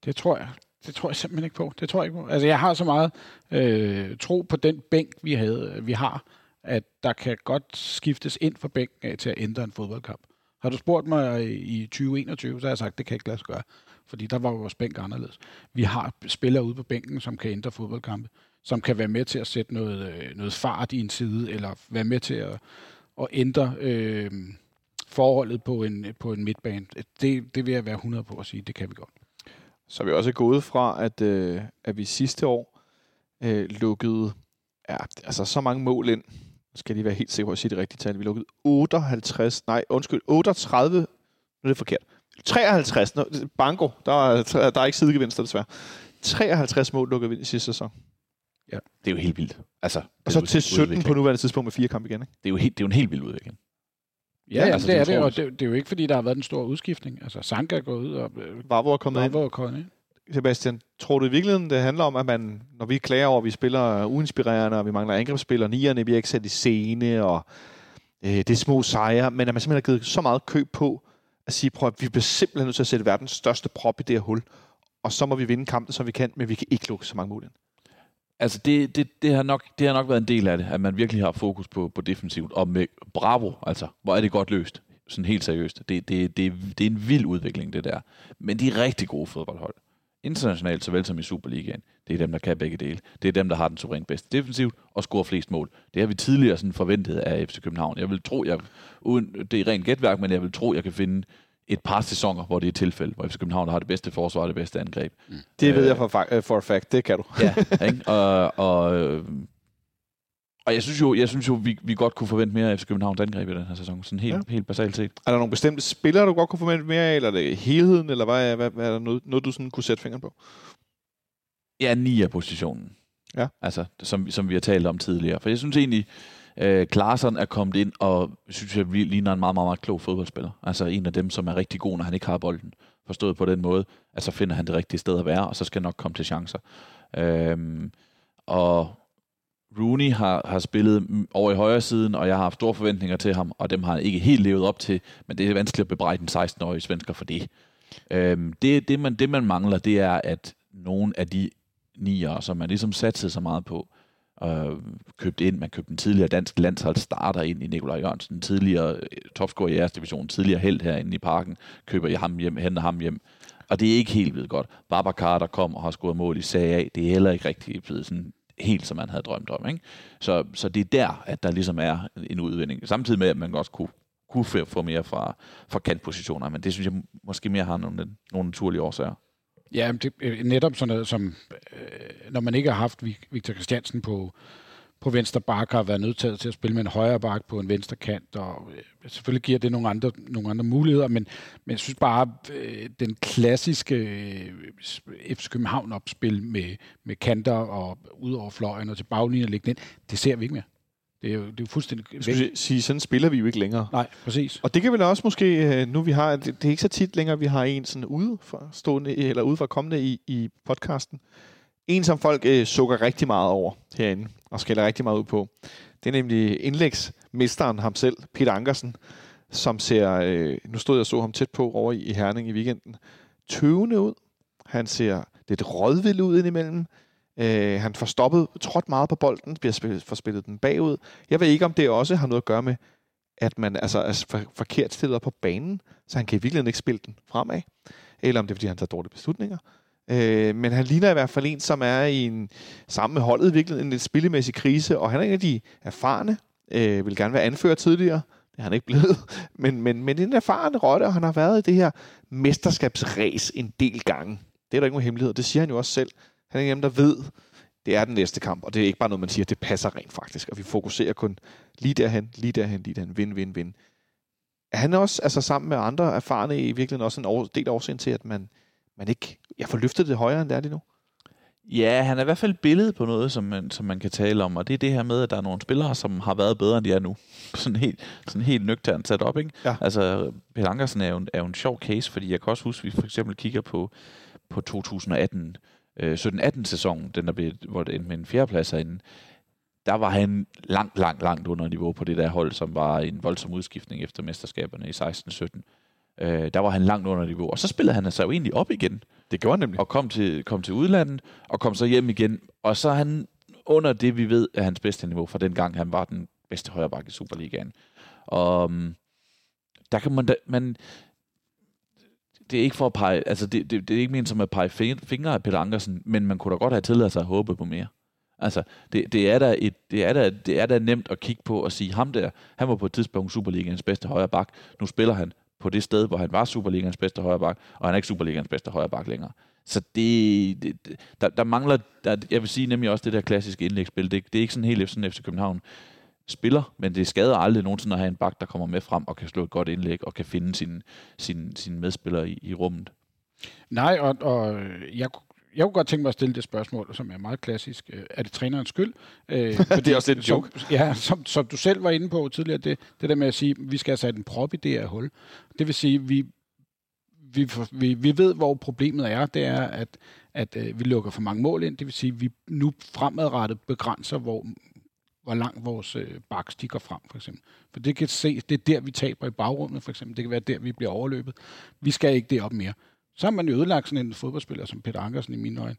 [SPEAKER 3] Det tror jeg. Det tror jeg simpelthen ikke på. Det tror jeg ikke på. Altså, jeg har så meget øh, tro på den bænk, vi, havde, øh, vi har, at der kan godt skiftes ind for bænken af til at ændre en fodboldkamp. Har du spurgt mig i 2021, så har jeg sagt, det kan ikke lade sig gøre. Fordi der var vores bænk anderledes. Vi har spillere ude på bænken, som kan ændre fodboldkampe. som kan være med til at sætte noget, øh, noget fart i en side, eller være med til at, at ændre øh, forholdet på en, på en midtbane. Det, det vil jeg være 100 på at sige, det kan vi godt.
[SPEAKER 2] Så er vi også gået fra, at, øh, at vi sidste år øh, lukkede ja, altså så mange mål ind. Nu skal de være helt sikre på at sige det rigtige tal. Vi lukkede 58, nej, undskyld, 38, nu er det forkert. 53, no, banko, der er, der er ikke sidegevinster desværre. 53 mål lukkede vi ind i sidste sæson.
[SPEAKER 4] Det er jo helt vildt. Altså,
[SPEAKER 2] Og så til
[SPEAKER 4] jo
[SPEAKER 2] 17
[SPEAKER 4] udvikling.
[SPEAKER 2] på nuværende tidspunkt med fire kampe igen. Ikke?
[SPEAKER 4] Det er jo, helt, det er jo en helt vild udvikling.
[SPEAKER 3] Ja, ja altså, det
[SPEAKER 4] det
[SPEAKER 3] er det, og det, det er jo ikke, fordi der har været en stor udskiftning. Altså, Sanka er gået ud, og øh,
[SPEAKER 2] Vavro er kommet ind.
[SPEAKER 3] Bravo er kommet ind.
[SPEAKER 2] Sebastian, tror du i virkeligheden, det handler om, at man, når vi klager over, at vi spiller uinspirerende, og vi mangler angrebsspillere, nierne bliver ikke sat i scene, og øh, det er små sejre, men at man simpelthen har givet så meget køb på, at sige, prøv at vi bliver simpelthen nødt til at sætte verdens største prop i det her hul, og så må vi vinde kampen, som vi kan, men vi kan ikke lukke så mange mål ind.
[SPEAKER 4] Altså, det, det, det, har nok, det har nok været en del af det, at man virkelig har fokus på, på defensivt. Og med Bravo, altså, hvor er det godt løst. Sådan helt seriøst. Det, det, det, det er en vild udvikling, det der. Men de er rigtig gode fodboldhold. Internationalt, såvel som i Superligaen. Det er dem, der kan begge dele. Det er dem, der har den suverænt bedste defensivt og scorer flest mål. Det har vi tidligere sådan forventet af FC København. Jeg vil tro, jeg, uden, det er rent gætværk, men jeg vil tro, jeg kan finde et par sæsoner, hvor det er et tilfælde, hvor FC København har det bedste forsvar og det bedste angreb.
[SPEAKER 2] Det ved
[SPEAKER 4] Øh,
[SPEAKER 2] jeg for, fa- øh, for a fact, det kan du.
[SPEAKER 4] Ja, ikke? Og, og, øh, og jeg synes jo, jeg synes jo vi, vi godt kunne forvente mere af FC Københavns angreb i den her sæson. Sådan helt,
[SPEAKER 2] Ja.
[SPEAKER 4] helt basalt set.
[SPEAKER 2] Er der nogle bestemte spillere, du godt kunne forvente mere af, eller er det helheden, eller hvad, er- hvad, hvad er der noget, noget, du sådan kunne sætte fingeren på?
[SPEAKER 4] Ja, ni af positionen.
[SPEAKER 2] Ja.
[SPEAKER 4] Altså, som, som vi har talt om tidligere. For jeg synes egentlig, øh, Klaarsson er kommet ind, og synes jeg vi ligner en meget, meget, meget klog fodboldspiller. Altså en af dem, som er rigtig god, når han ikke har bolden. Forstået på den måde, at så finder han det rigtige sted at være, og så skal nok komme til chancer. Øhm, og Rooney har, har spillet over i højre siden, og jeg har haft store forventninger til ham, og dem har han ikke helt levet op til, men det er vanskeligt at bebrejde en 16-årig svensker for det. Øhm, det, det, man, det, man mangler, det er, at nogle af de nier, som man ligesom satsede så meget på, øh, købt ind. Man købte en tidligere dansk landshold starter ind i Nikolaj Jørgensen, en tidligere øh, topscorer i jeres division, tidligere held herinde i parken, køber jeg ham hjem, henter ham hjem. Og det er ikke helt ved godt. Babacar, der kom og har scoret mål i Serie A, det er heller ikke rigtig blevet sådan helt, som man havde drømt om. Ikke? Så, så det er der, at der ligesom er en udvinding. Samtidig med, at man også kunne, kunne få- få mere fra, fra kantpositioner, men det synes jeg måske mere har nogle, nogle naturlige årsager.
[SPEAKER 3] Ja, men det øh, netop sådan noget som, når man ikke har haft Victor Christiansen på, på venstre bak, har været nødt til at spille med en højre bak på en venstre kant, og øh, selvfølgelig giver det nogle andre, nogle andre muligheder, men, men jeg synes bare, øh, den klassiske øh, FC København-opspil med, med kanter og ud over fløjen og til baglinjen og lægge den ind, det ser vi ikke mere. Det er jo, det er jo fuldstændig
[SPEAKER 2] Jeg skulle sige, sådan spiller vi jo ikke længere.
[SPEAKER 3] Nej, præcis.
[SPEAKER 2] Og det kan vel også måske, øh, nu vi har, det, det er ikke så tit længere, vi har en sådan ude for stående, eller ude for kommende i, i podcasten. En, som folk øh, sukker rigtig meget over herinde, og skælder rigtig meget ud på. Det er nemlig indlægsmesteren ham selv, Peter Ankersen, som ser, øh, nu stod jeg og så ham tæt på over i, i Herning i weekenden, tøvende ud. Han ser lidt rådvild ud indimellem. Øh, han får stoppet, trådt meget på bolden, bliver spillet, får spillet den bagud. Jeg ved ikke, om det også har noget at gøre med, at man altså er for, forkert stillet på banen, så han kan i virkeligheden ikke spille den fremad. Eller om det er, fordi han tager dårlige beslutninger. Øh, men han ligner i hvert fald en, som er i en, sammen med holdet virkelig en lidt spillemæssig krise, og han er en af de erfarne, øh, vil gerne være anfører tidligere, det er han ikke blevet, men, men, men en erfaren rotte, og han har været i det her mesterskabsræs en del gange. Det er der ikke nogen hemmelighed, det siger han jo også selv. Han er en af dem, der ved, det er den næste kamp, og det er ikke bare noget, man siger, det passer rent faktisk, og vi fokuserer kun lige derhen, lige derhen, lige derhen, vind, vind, vind. Er han også, altså sammen med andre erfarne, i virkeligheden også en del af årsagen til, at man, man ikke jeg får løftet det højere, end det er lige nu?
[SPEAKER 4] Ja, han er i hvert fald et billede på noget, som man, som man kan tale om, og det er det her med, at der er nogle spillere, som har været bedre, end de er nu. Sådan helt, sådan helt nøgternt sat op, ikke?
[SPEAKER 2] Ja.
[SPEAKER 4] Altså, Peter Ankersen er jo, en, er jo en sjov case, fordi jeg kan også huske, at vi for eksempel kigger på, på 2018, øh, 17-18 sæsonen, den der blev, hvor det endte med en fjerdeplads herinde, der var han langt, langt, langt under niveau på det der hold, som var en voldsom udskiftning efter mesterskaberne i 16-17. Øh, der var han langt under niveau, og så spillede han sig jo egentlig op igen
[SPEAKER 2] Det gjorde han nemlig.
[SPEAKER 4] og kom til, kom til udlandet, og kom så hjem igen. Og så er han under det, vi ved, er hans bedste niveau, fra den gang han var den bedste højreback i Superligaen. Og um, der kan man, da, man det er ikke for at pege, altså det, det, det er ikke ment som at pege fin- fingre af Peter Ankersen, men man kunne da godt have tilladt sig at håbe på mere. Altså, det, det, er da et, det, er da, det er da nemt at kigge på og sige, ham der, han var på et tidspunkt Superligaens bedste højre bak. Nu spiller han på det sted, hvor han var Superligans bedste højreback, og han er ikke Superligans bedste højreback længere. Så det, det der, der mangler, der, jeg vil sige nemlig også det der klassiske indlægsspil. Det, det er ikke sådan helt sådan FC København spiller, men det skader aldrig nogensinde at have en bak, der kommer med frem og kan slå et godt indlæg og kan finde sine sin, sin medspillere i, i rummet.
[SPEAKER 3] Nej, og, og jeg, jeg kunne godt tænke mig at stille det spørgsmål, som er meget klassisk. Øh, Er det trænerens skyld? Øh,
[SPEAKER 2] det er også lidt en
[SPEAKER 3] som,
[SPEAKER 2] joke.
[SPEAKER 3] Ja, som, som du selv var inde på tidligere, det, det der med at sige, at vi skal have sat en prop i det her hul. Det vil sige, vi, vi, vi, vi ved, hvor problemet er. Det er, at, at øh, vi lukker for mange mål ind. Det vil sige, at vi nu fremadrettet begrænser, hvor, hvor langt vores øh, baks de går frem, for eksempel. For det kan se, det er der, vi taber i bagrummet, for eksempel. Det kan være der, vi bliver overløbet. Vi skal ikke det op mere. Så har man jo ødelagt sådan en fodboldspiller som Peter Ankersen i mine øjne.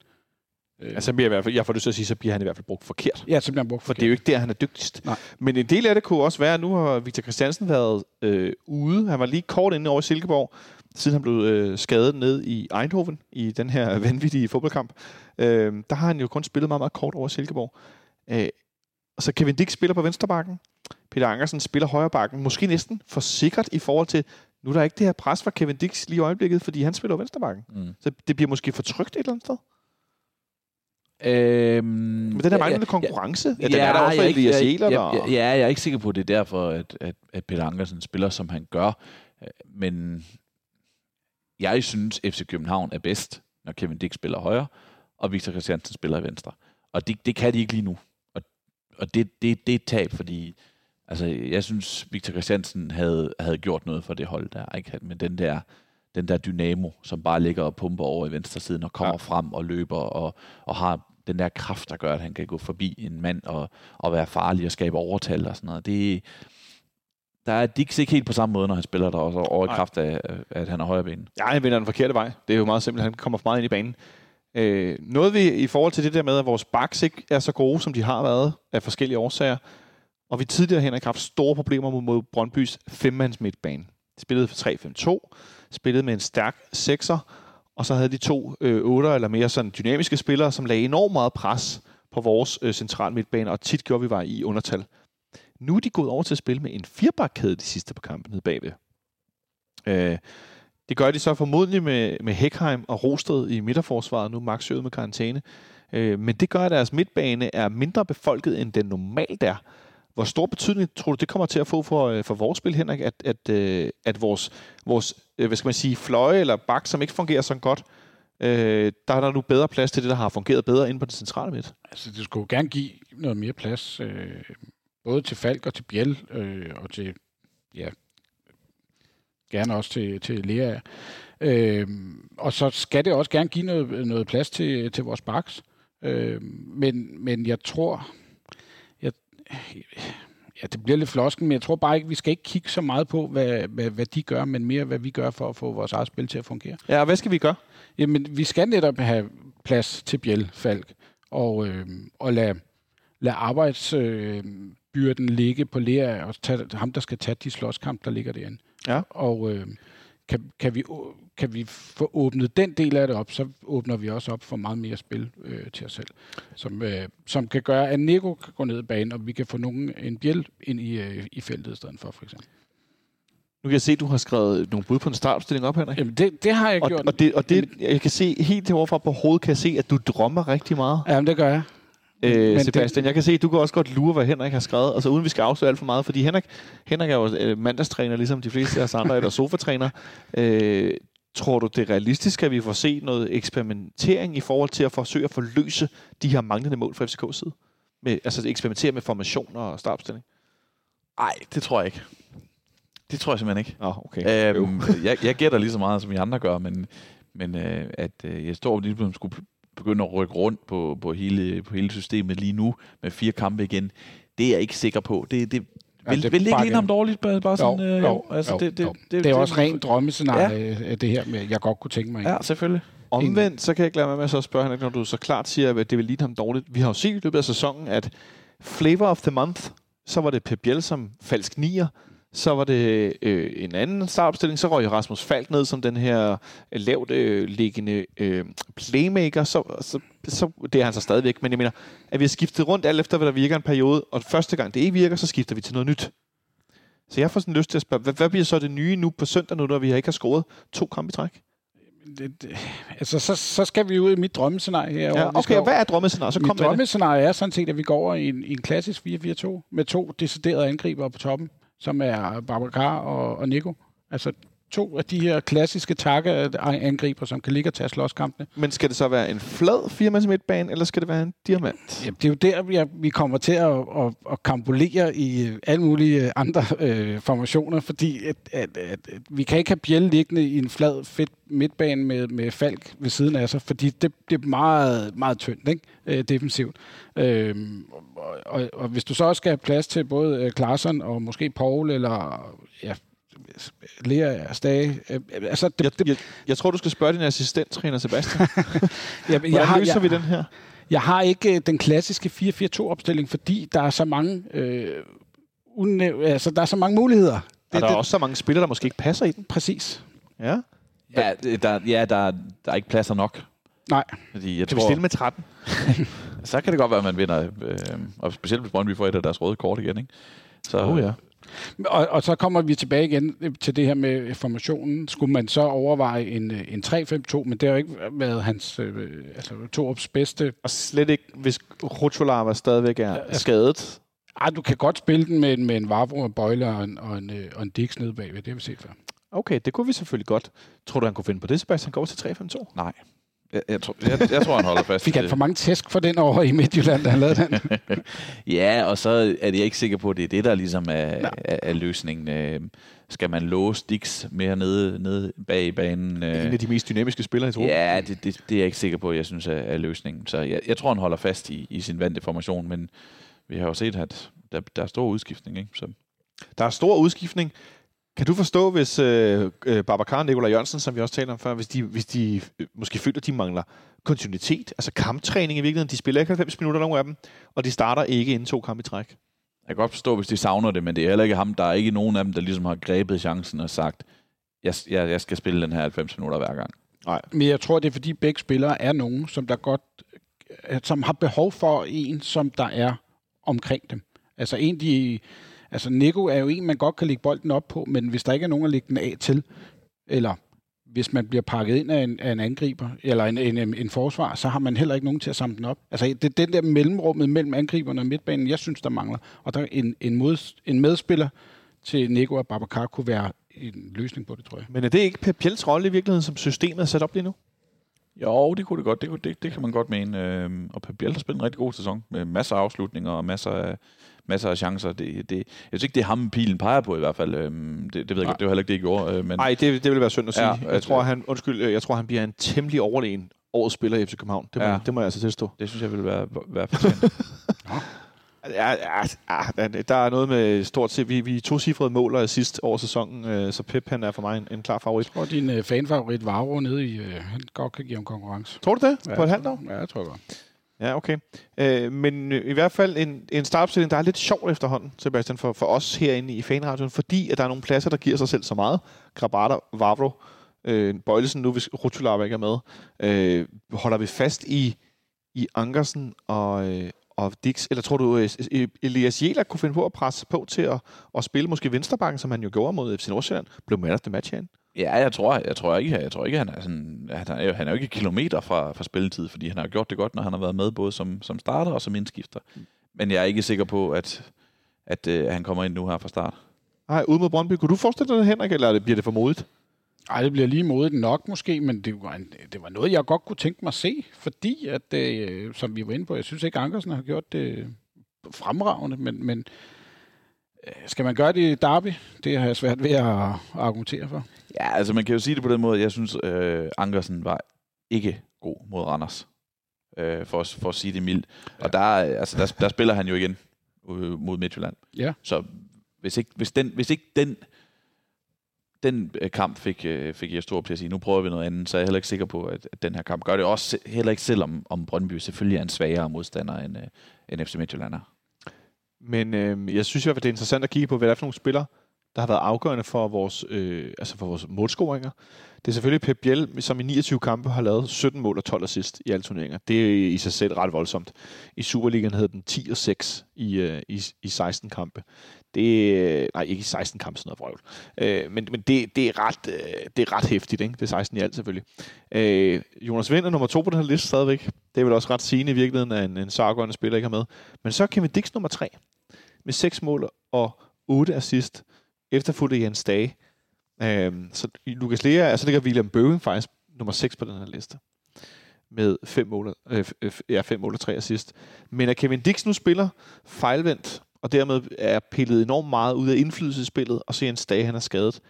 [SPEAKER 3] Øh,
[SPEAKER 2] Altså, bliver i hvert fald, jeg får lyst til at sige, så bliver han i hvert fald brugt forkert.
[SPEAKER 3] ja, simpelthen brugt
[SPEAKER 2] For det er jo ikke der, han er dygtigst.
[SPEAKER 3] Nej.
[SPEAKER 2] Men en del af det kunne også være, at nu har Victor Christiansen været øh, ude. Han var lige kort inde over Silkeborg, siden han blev øh, skadet ned i Eindhoven i den her vanvittige fodboldkamp. Øh, der har han jo kun spillet meget, meget kort over Silkeborg. Øh, og så Kevin Dix spiller på vensterbakken. Peter Ankersen spiller højrebakken. Måske næsten for sikkert i forhold til, nu er der ikke det her pres fra Kevin Dix lige i øjeblikket, fordi han spiller jo vensterbakken.
[SPEAKER 4] Mm.
[SPEAKER 2] Så det bliver måske for trygt et eller andet sted.
[SPEAKER 4] Øhm,
[SPEAKER 2] Men den her manglende konkurrence, ja, den
[SPEAKER 4] ja,
[SPEAKER 2] er der også for Elias Jæler. der-
[SPEAKER 4] jeg- Ja, jeg er ikke sikker på, at det er derfor, at, at, at Peter Ankersen spiller, som han gør. Øh, Men jeg synes, FC København er bedst, når Kevin Dick spiller højre, og Victor Christiansen spiller i venstre. Og det, det kan de ikke lige nu. Og, og det, det, det er et tab, fordi altså, jeg synes, Victor Christiansen havde, havde gjort noget for det hold der. Ikke? Men den der, den der dynamo, som bare ligger og pumper over i venstre siden og kommer
[SPEAKER 2] Ja.
[SPEAKER 4] frem og løber og, og har den der kraft, der gør, at han kan gå forbi en mand og, og være farlig og skabe overtal og sådan noget. Det, der er Dix ikke helt på samme måde, når han spiller der også over i kraft af, at han er højre ben.
[SPEAKER 2] Ja, han vender den forkerte vej. Det er jo meget simpelt. Han kommer for meget ind i banen. Øh, noget vi i forhold til det der med, at vores backs ikke er så gode, som de har været af forskellige årsager, og vi tidligere hen har haft store problemer mod, mod Brøndbys femmands midtbane. De spillede for 3-5-2, spillede med en stærk sekser, og så havde de to øh, otter eller mere sådan dynamiske spillere, som lagde enormt meget pres på vores øh, central midtbane, og tit gjorde vi var i undertal. Nu er de gået over til at spille med en firebakkæde de sidste par kampe nede bagved. Øh, det gør de så formodentlig med, med Hekheim og Rosted i midterforsvaret, nu Max med karantæne. Øh, men det gør, at deres midtbane er mindre befolket, end den normalt er. Hvor stor betydning tror du, det kommer til at få for, øh, for vores spil, Henrik, at, at, øh, at vores, vores øh, hvad skal man sige, fløje eller bak, som ikke fungerer så godt, øh, der er der nu bedre plads til det, der har fungeret bedre inde på den centrale midt.
[SPEAKER 3] Altså, det skulle gerne give noget mere plads, øh, både til Falk og til Biel, øh, og til, ja, gerne også til, til Lea. Øh, og så skal det også gerne give noget, noget plads til, til vores baks. Øh, men, men jeg tror, ja, det bliver lidt flosken, men jeg tror bare ikke, vi skal ikke kigge så meget på, hvad, hvad, hvad de gør, men mere, hvad vi gør for at få vores eget spil til at fungere.
[SPEAKER 2] Ja, og hvad skal vi gøre?
[SPEAKER 3] Jamen, vi skal netop have plads til Bjæl Falk, og, øh, og lade, lade arbejdsbyrden øh, ligge på Lea, og tage, ham, der skal tage de slåskamp, der ligger derinde.
[SPEAKER 2] Ja.
[SPEAKER 3] Og øh, kan, kan, vi, kan vi få åbnet den del af det op, så åbner vi også op for meget mere spil øh, til os selv, som, øh, som kan gøre, at Nico kan gå ned i banen, og vi kan få nogen, en Bjæl ind i, øh, i feltet i stedet for, for eksempel.
[SPEAKER 2] Nu kan jeg se, at du har skrevet nogle bud på en startopstilling op, Henrik.
[SPEAKER 3] Jamen, det, det har jeg
[SPEAKER 2] Og,
[SPEAKER 3] gjort.
[SPEAKER 2] og, det, og det, jeg kan se helt heroverfra på hovedet, kan jeg se, at du drømmer rigtig meget.
[SPEAKER 3] Jamen, det gør jeg.
[SPEAKER 2] Øh,
[SPEAKER 3] Men
[SPEAKER 2] Sebastian,
[SPEAKER 3] det-
[SPEAKER 2] jeg kan se, at du kan også godt lure, hvad Henrik har skrevet, altså uden vi skal afsløre alt for meget, fordi Henrik, Henrik er jo øh, mandagstræner, ligesom de fleste af os andre, eller sofatræner. Øh, tror du, det er realistisk, at vi får set noget eksperimentering i forhold til at forsøge at forløse de her manglende mål fra FCK's side? Med, altså eksperimentere med formationer og startopstilling?
[SPEAKER 4] Nej, det tror jeg ikke. Det tror jeg simpelthen ikke.
[SPEAKER 2] Oh, okay.
[SPEAKER 4] Øhm, jeg, jeg gætter lige så meget, som I andre gør, men, men øh, at øh, jeg står lige pludselig skulle begynde at rykke rundt på, på, hele, på hele systemet lige nu med fire kampe igen, det er jeg ikke sikker på. Det, det, vil,
[SPEAKER 3] det
[SPEAKER 4] vil det ikke ligne ham dårligt? Bare, bare sådan, øh, jo, altså,
[SPEAKER 3] jo,
[SPEAKER 4] det, det,
[SPEAKER 3] jo.
[SPEAKER 4] det,
[SPEAKER 3] det er også rent drømmescenarie, ja. det her med, jeg godt kunne tænke mig.
[SPEAKER 4] Ja, selvfølgelig.
[SPEAKER 2] Omvendt, så kan jeg ikke lade være med at så spørge Henrik, når du så klart siger, at det vil ligne ham dårligt. Vi har jo set i løbet af sæsonen, at flavor of the month, så var det Pep Biel som falsk nier, Så var det øh, en anden startopstilling. Så røg Rasmus Falk ned som den her øh, lavt øh, liggende øh, playmaker. Så, så, så, det er han så stadigvæk. Men jeg mener, at vi har skiftet rundt alt efter, hvad der virker en periode. Og første gang det ikke virker, så skifter vi til noget nyt. Så jeg får sådan lyst til at spørge, hvad, hvad bliver så det nye nu på søndag, nu når vi ikke har scoret to kampe i træk?
[SPEAKER 3] Det, det, altså, så, så skal vi ud i mit drømmescenarie her.
[SPEAKER 2] Ja, okay, og hvad er drømmescenariet? Så kom
[SPEAKER 3] Mit drømmescenarie er sådan set, at vi går over i en, i en klassisk 4-4-2 med to deciderede angribere på toppen, som er Babacar og, og Nico. Altså to af de her klassiske takke-angriber, som kan ligge og tage slåskampene.
[SPEAKER 2] Men skal det så være en flad 4 midtbane, eller skal det være en diamant?
[SPEAKER 3] Jamen, det er jo der, vi, er, vi kommer til at, at, at kampolere i øh, alle mulige andre øh, formationer, fordi at, at, at, at vi kan ikke have Bjelle liggende i en flad, fedt midtbane med, med Falk ved siden af sig, fordi det, det er meget, meget tyndt ikke? Øh, defensivt. Øhm, og, og, og hvis du så også skal have plads til både øh, Klaarsson og måske Paul, eller ja, Lea Stage, øh, altså det,
[SPEAKER 2] Jeg,
[SPEAKER 3] det,
[SPEAKER 2] jeg, jeg tror, du skal spørge din assistenttræner, Sebastian.
[SPEAKER 3] jeg,
[SPEAKER 2] Hvordan
[SPEAKER 3] har-
[SPEAKER 2] løser
[SPEAKER 3] jeg-
[SPEAKER 2] vi den her?
[SPEAKER 3] Jeg har ikke øh, den klassiske 4-4-2-opstilling, fordi der er så mange, øh, unæv- altså, der er så mange muligheder.
[SPEAKER 2] Det, er der er også så mange spillere, der måske ikke passer i den.
[SPEAKER 3] Præcis.
[SPEAKER 2] Ja.
[SPEAKER 4] Ja, det- der, ja der, der er ikke pladser nok.
[SPEAKER 3] Nej.
[SPEAKER 4] Fordi jeg
[SPEAKER 2] Kan vi
[SPEAKER 4] tror,
[SPEAKER 2] stille med 13?
[SPEAKER 4] så kan det godt være, at man vinder. Øh, og specielt hvis Brøndby får et af deres røde kort igen. Ikke? Så,
[SPEAKER 2] Oh, ja.
[SPEAKER 3] Og, og så kommer vi tilbage igen til det her med formationen. Skulle man så overveje en, en 3-5-2, men det har jo ikke været hans øh, altså, Torups bedste.
[SPEAKER 2] Og slet ikke, hvis Rutscholava stadigvæk er
[SPEAKER 3] Ja.
[SPEAKER 2] skadet.
[SPEAKER 3] Ej, du kan godt spille den med, en- med en Vavro, en Bøjle og en, og en, øh, og en Dix nede bagved. Det har vi set før.
[SPEAKER 2] Okay, det kunne vi selvfølgelig godt. Tror du, han kunne finde på det, Sebastian? Går til 3-5-2?
[SPEAKER 4] Nej. Jeg, jeg, tror, jeg, jeg tror, han holder fast.
[SPEAKER 3] Fik han for mange tæsk for den over i Midtjylland, da han lavede den?
[SPEAKER 4] Ja, og så er jeg ikke sikker på, at det er det, der ligesom er, er, er løsningen. Øh, skal man låse Dix mere nede, nede bag i banen?
[SPEAKER 2] En
[SPEAKER 4] Øh,
[SPEAKER 2] af de mest dynamiske spillere i truppen.
[SPEAKER 4] ja, det, det, det er jeg ikke sikker på, at jeg synes er, er løsningen. Så jeg, jeg tror, han holder fast i, i sin vante formation, men vi har jo set, at der, der er stor udskiftning. Ikke? Så,
[SPEAKER 2] Der er stor udskiftning. Kan du forstå, hvis øh, øh, Babacar og Nikolaj Jørgensen, som vi også talte om før, hvis de, hvis de øh, måske føler, at de mangler kontinuitet, altså kamptræning i virkeligheden, de spiller ikke 90 minutter, nogle af dem, og de starter ikke inden to kampe i træk.
[SPEAKER 4] jeg kan godt forstå, hvis de savner det, men det er heller ikke ham. Der er ikke nogen af dem, der ligesom har grebet chancen og sagt, jeg, jeg, jeg skal spille den her 90 minutter hver gang.
[SPEAKER 3] Men jeg tror, det er fordi begge spillere er nogen, som der godt, øh, som har behov for en, som der er omkring dem. Altså en, de, altså Nico er jo en, man godt kan lægge bolden op på, men hvis der ikke er nogen at lægge den af til, eller hvis man bliver pakket ind af en, af en angriber, eller en, en, en, en forsvar, så har man heller ikke nogen til at samle den op. Altså det er den der mellemrummet mellem angriberne og midtbanen, jeg synes, der mangler. Og der er en, en, mod, en medspiller til Nico og Babacar kunne være en løsning på det, tror jeg.
[SPEAKER 2] Men er det ikke Pep Biels rolle i virkeligheden, som systemet er sat op lige nu?
[SPEAKER 4] Jo, det kunne det godt. Det, kunne, det, det kan man godt mene. Øhm, og Pep Biel har spillet en rigtig god sæson med masser af afslutninger og masser af, masser af chancer. Det, det, jeg synes ikke, det er ham, pilen peger på i hvert fald. Øhm, det, det ved jeg
[SPEAKER 3] Nej.
[SPEAKER 4] godt, det var heller ikke det, jeg gjorde. Øh, men
[SPEAKER 2] Nej, det, det vil være synd at sige.
[SPEAKER 4] Ja,
[SPEAKER 2] jeg,
[SPEAKER 4] at-
[SPEAKER 2] tror, han, undskyld, øh, jeg tror, han bliver en temmelig overlegen årets spiller i FC København. Det må,
[SPEAKER 4] Ja.
[SPEAKER 2] det må jeg altså tilstå.
[SPEAKER 4] det synes jeg ville være, være fortjent.
[SPEAKER 2] Ja, ja, ja, der er noget med stort set, vi, vi er to cifrede mål og sidst over sæsonen, øh, så Pep han er for mig en, en klar favorit.
[SPEAKER 3] Jeg tror, din øh, fanfavorit Vavro nede i, øh, han godt kan give ham konkurrence.
[SPEAKER 2] Tror du det?
[SPEAKER 3] Ja,
[SPEAKER 2] På et halvt år?
[SPEAKER 3] Ja, jeg tror godt.
[SPEAKER 2] Ja, okay. Øh, men øh, i hvert fald en, en startopstilling, der er lidt sjov efterhånden, Sebastian, for, for os herinde i fanradioen, fordi at der er nogle pladser, der giver sig selv så meget. Grabata, Vavro, øh, Bøjlesen nu, hvis Rutulava ikke er med. Øh, holder vi fast i, i Ankersen og, øh, og Dix, eller tror du, øh, e, Elias Jela kunne finde på at presse på til at, at spille måske venstrebakken, som han jo gjorde mod FC Nordsjælland, blev man af the match herinde?
[SPEAKER 4] Ja, jeg tror, jeg tror ikke, jeg tror ikke, han er sådan, han er, jo- han er jo ikke kilometer fra, fra spilletid, fordi han har gjort det godt, når han har været med både som, som starter og som indskifter. Men jeg er ikke sikker på, at, at øh, han kommer ind nu her fra start.
[SPEAKER 2] Nej, ude mod Brøndby. Kunne du forestille dig det, Henrik, eller er det- bliver det for modigt?
[SPEAKER 3] Ej, det bliver lige modigt nok måske, men det var, en, det var noget, jeg godt kunne tænke mig at se, fordi, at, øh, som vi var inde på, jeg synes ikke, Ankersen har gjort det fremragende, men, men øh, skal man gøre det i Derby? Det har jeg svært ved at, at argumentere for.
[SPEAKER 4] Ja, altså man kan jo sige det på den måde, jeg synes, øh, Ankersen var ikke god mod Randers, øh, for, at- for at sige det mildt. Og der, er- altså, der, der spiller han jo igen øh, mod Midtjylland.
[SPEAKER 3] Ja.
[SPEAKER 4] Så hvis ikke, hvis den, hvis ikke den, den øh, kamp fik, øh, fik jeg stor til at sige, nu prøver vi noget andet, så er jeg heller ikke sikker på, at, at den her kamp gør det også heller ikke, selvom om Brøndby selvfølgelig er en svagere modstander end, øh, end FC Midtjylland er.
[SPEAKER 2] Men øh, jeg synes hvert fald, det er interessant at kigge på, hvad det er for nogle spillere, der har været afgørende for vores, øh, altså for vores målscoringer. Det er selvfølgelig Pep Biel, som i 29 kampe har lavet 17 mål og 12 assist i alle turneringer. Det er i sig selv ret voldsomt. I Superligaen havde den 10 og 6 i, øh, i, i 16 kampe. Det, øh, nej, ikke i 16 kampe, sådan noget vrøvl. Øh, men men det, det, er ret, øh, det er ret hæftigt, ikke? Det er 16 i alt selvfølgelig. Øh, Jonas Vind er nummer to på den her liste stadigvæk. Det er vel også ret sigende i virkeligheden, at en, en så spiller ikke har med. Men så er Kevin Dix nummer tre med 6 mål og 8 assist, efterfulgt af Jens Dage. Øhm, så Lukas Lea, så ligger William Bøving faktisk nummer 6 på den her liste med fem mål, øh, øh, ja, fem mål og tre assist. Men at Kevin Dix nu spiller fejlvendt, og dermed er pillet enormt meget ud af indflydelsesspillet, og så Jens Dage, han er skadet,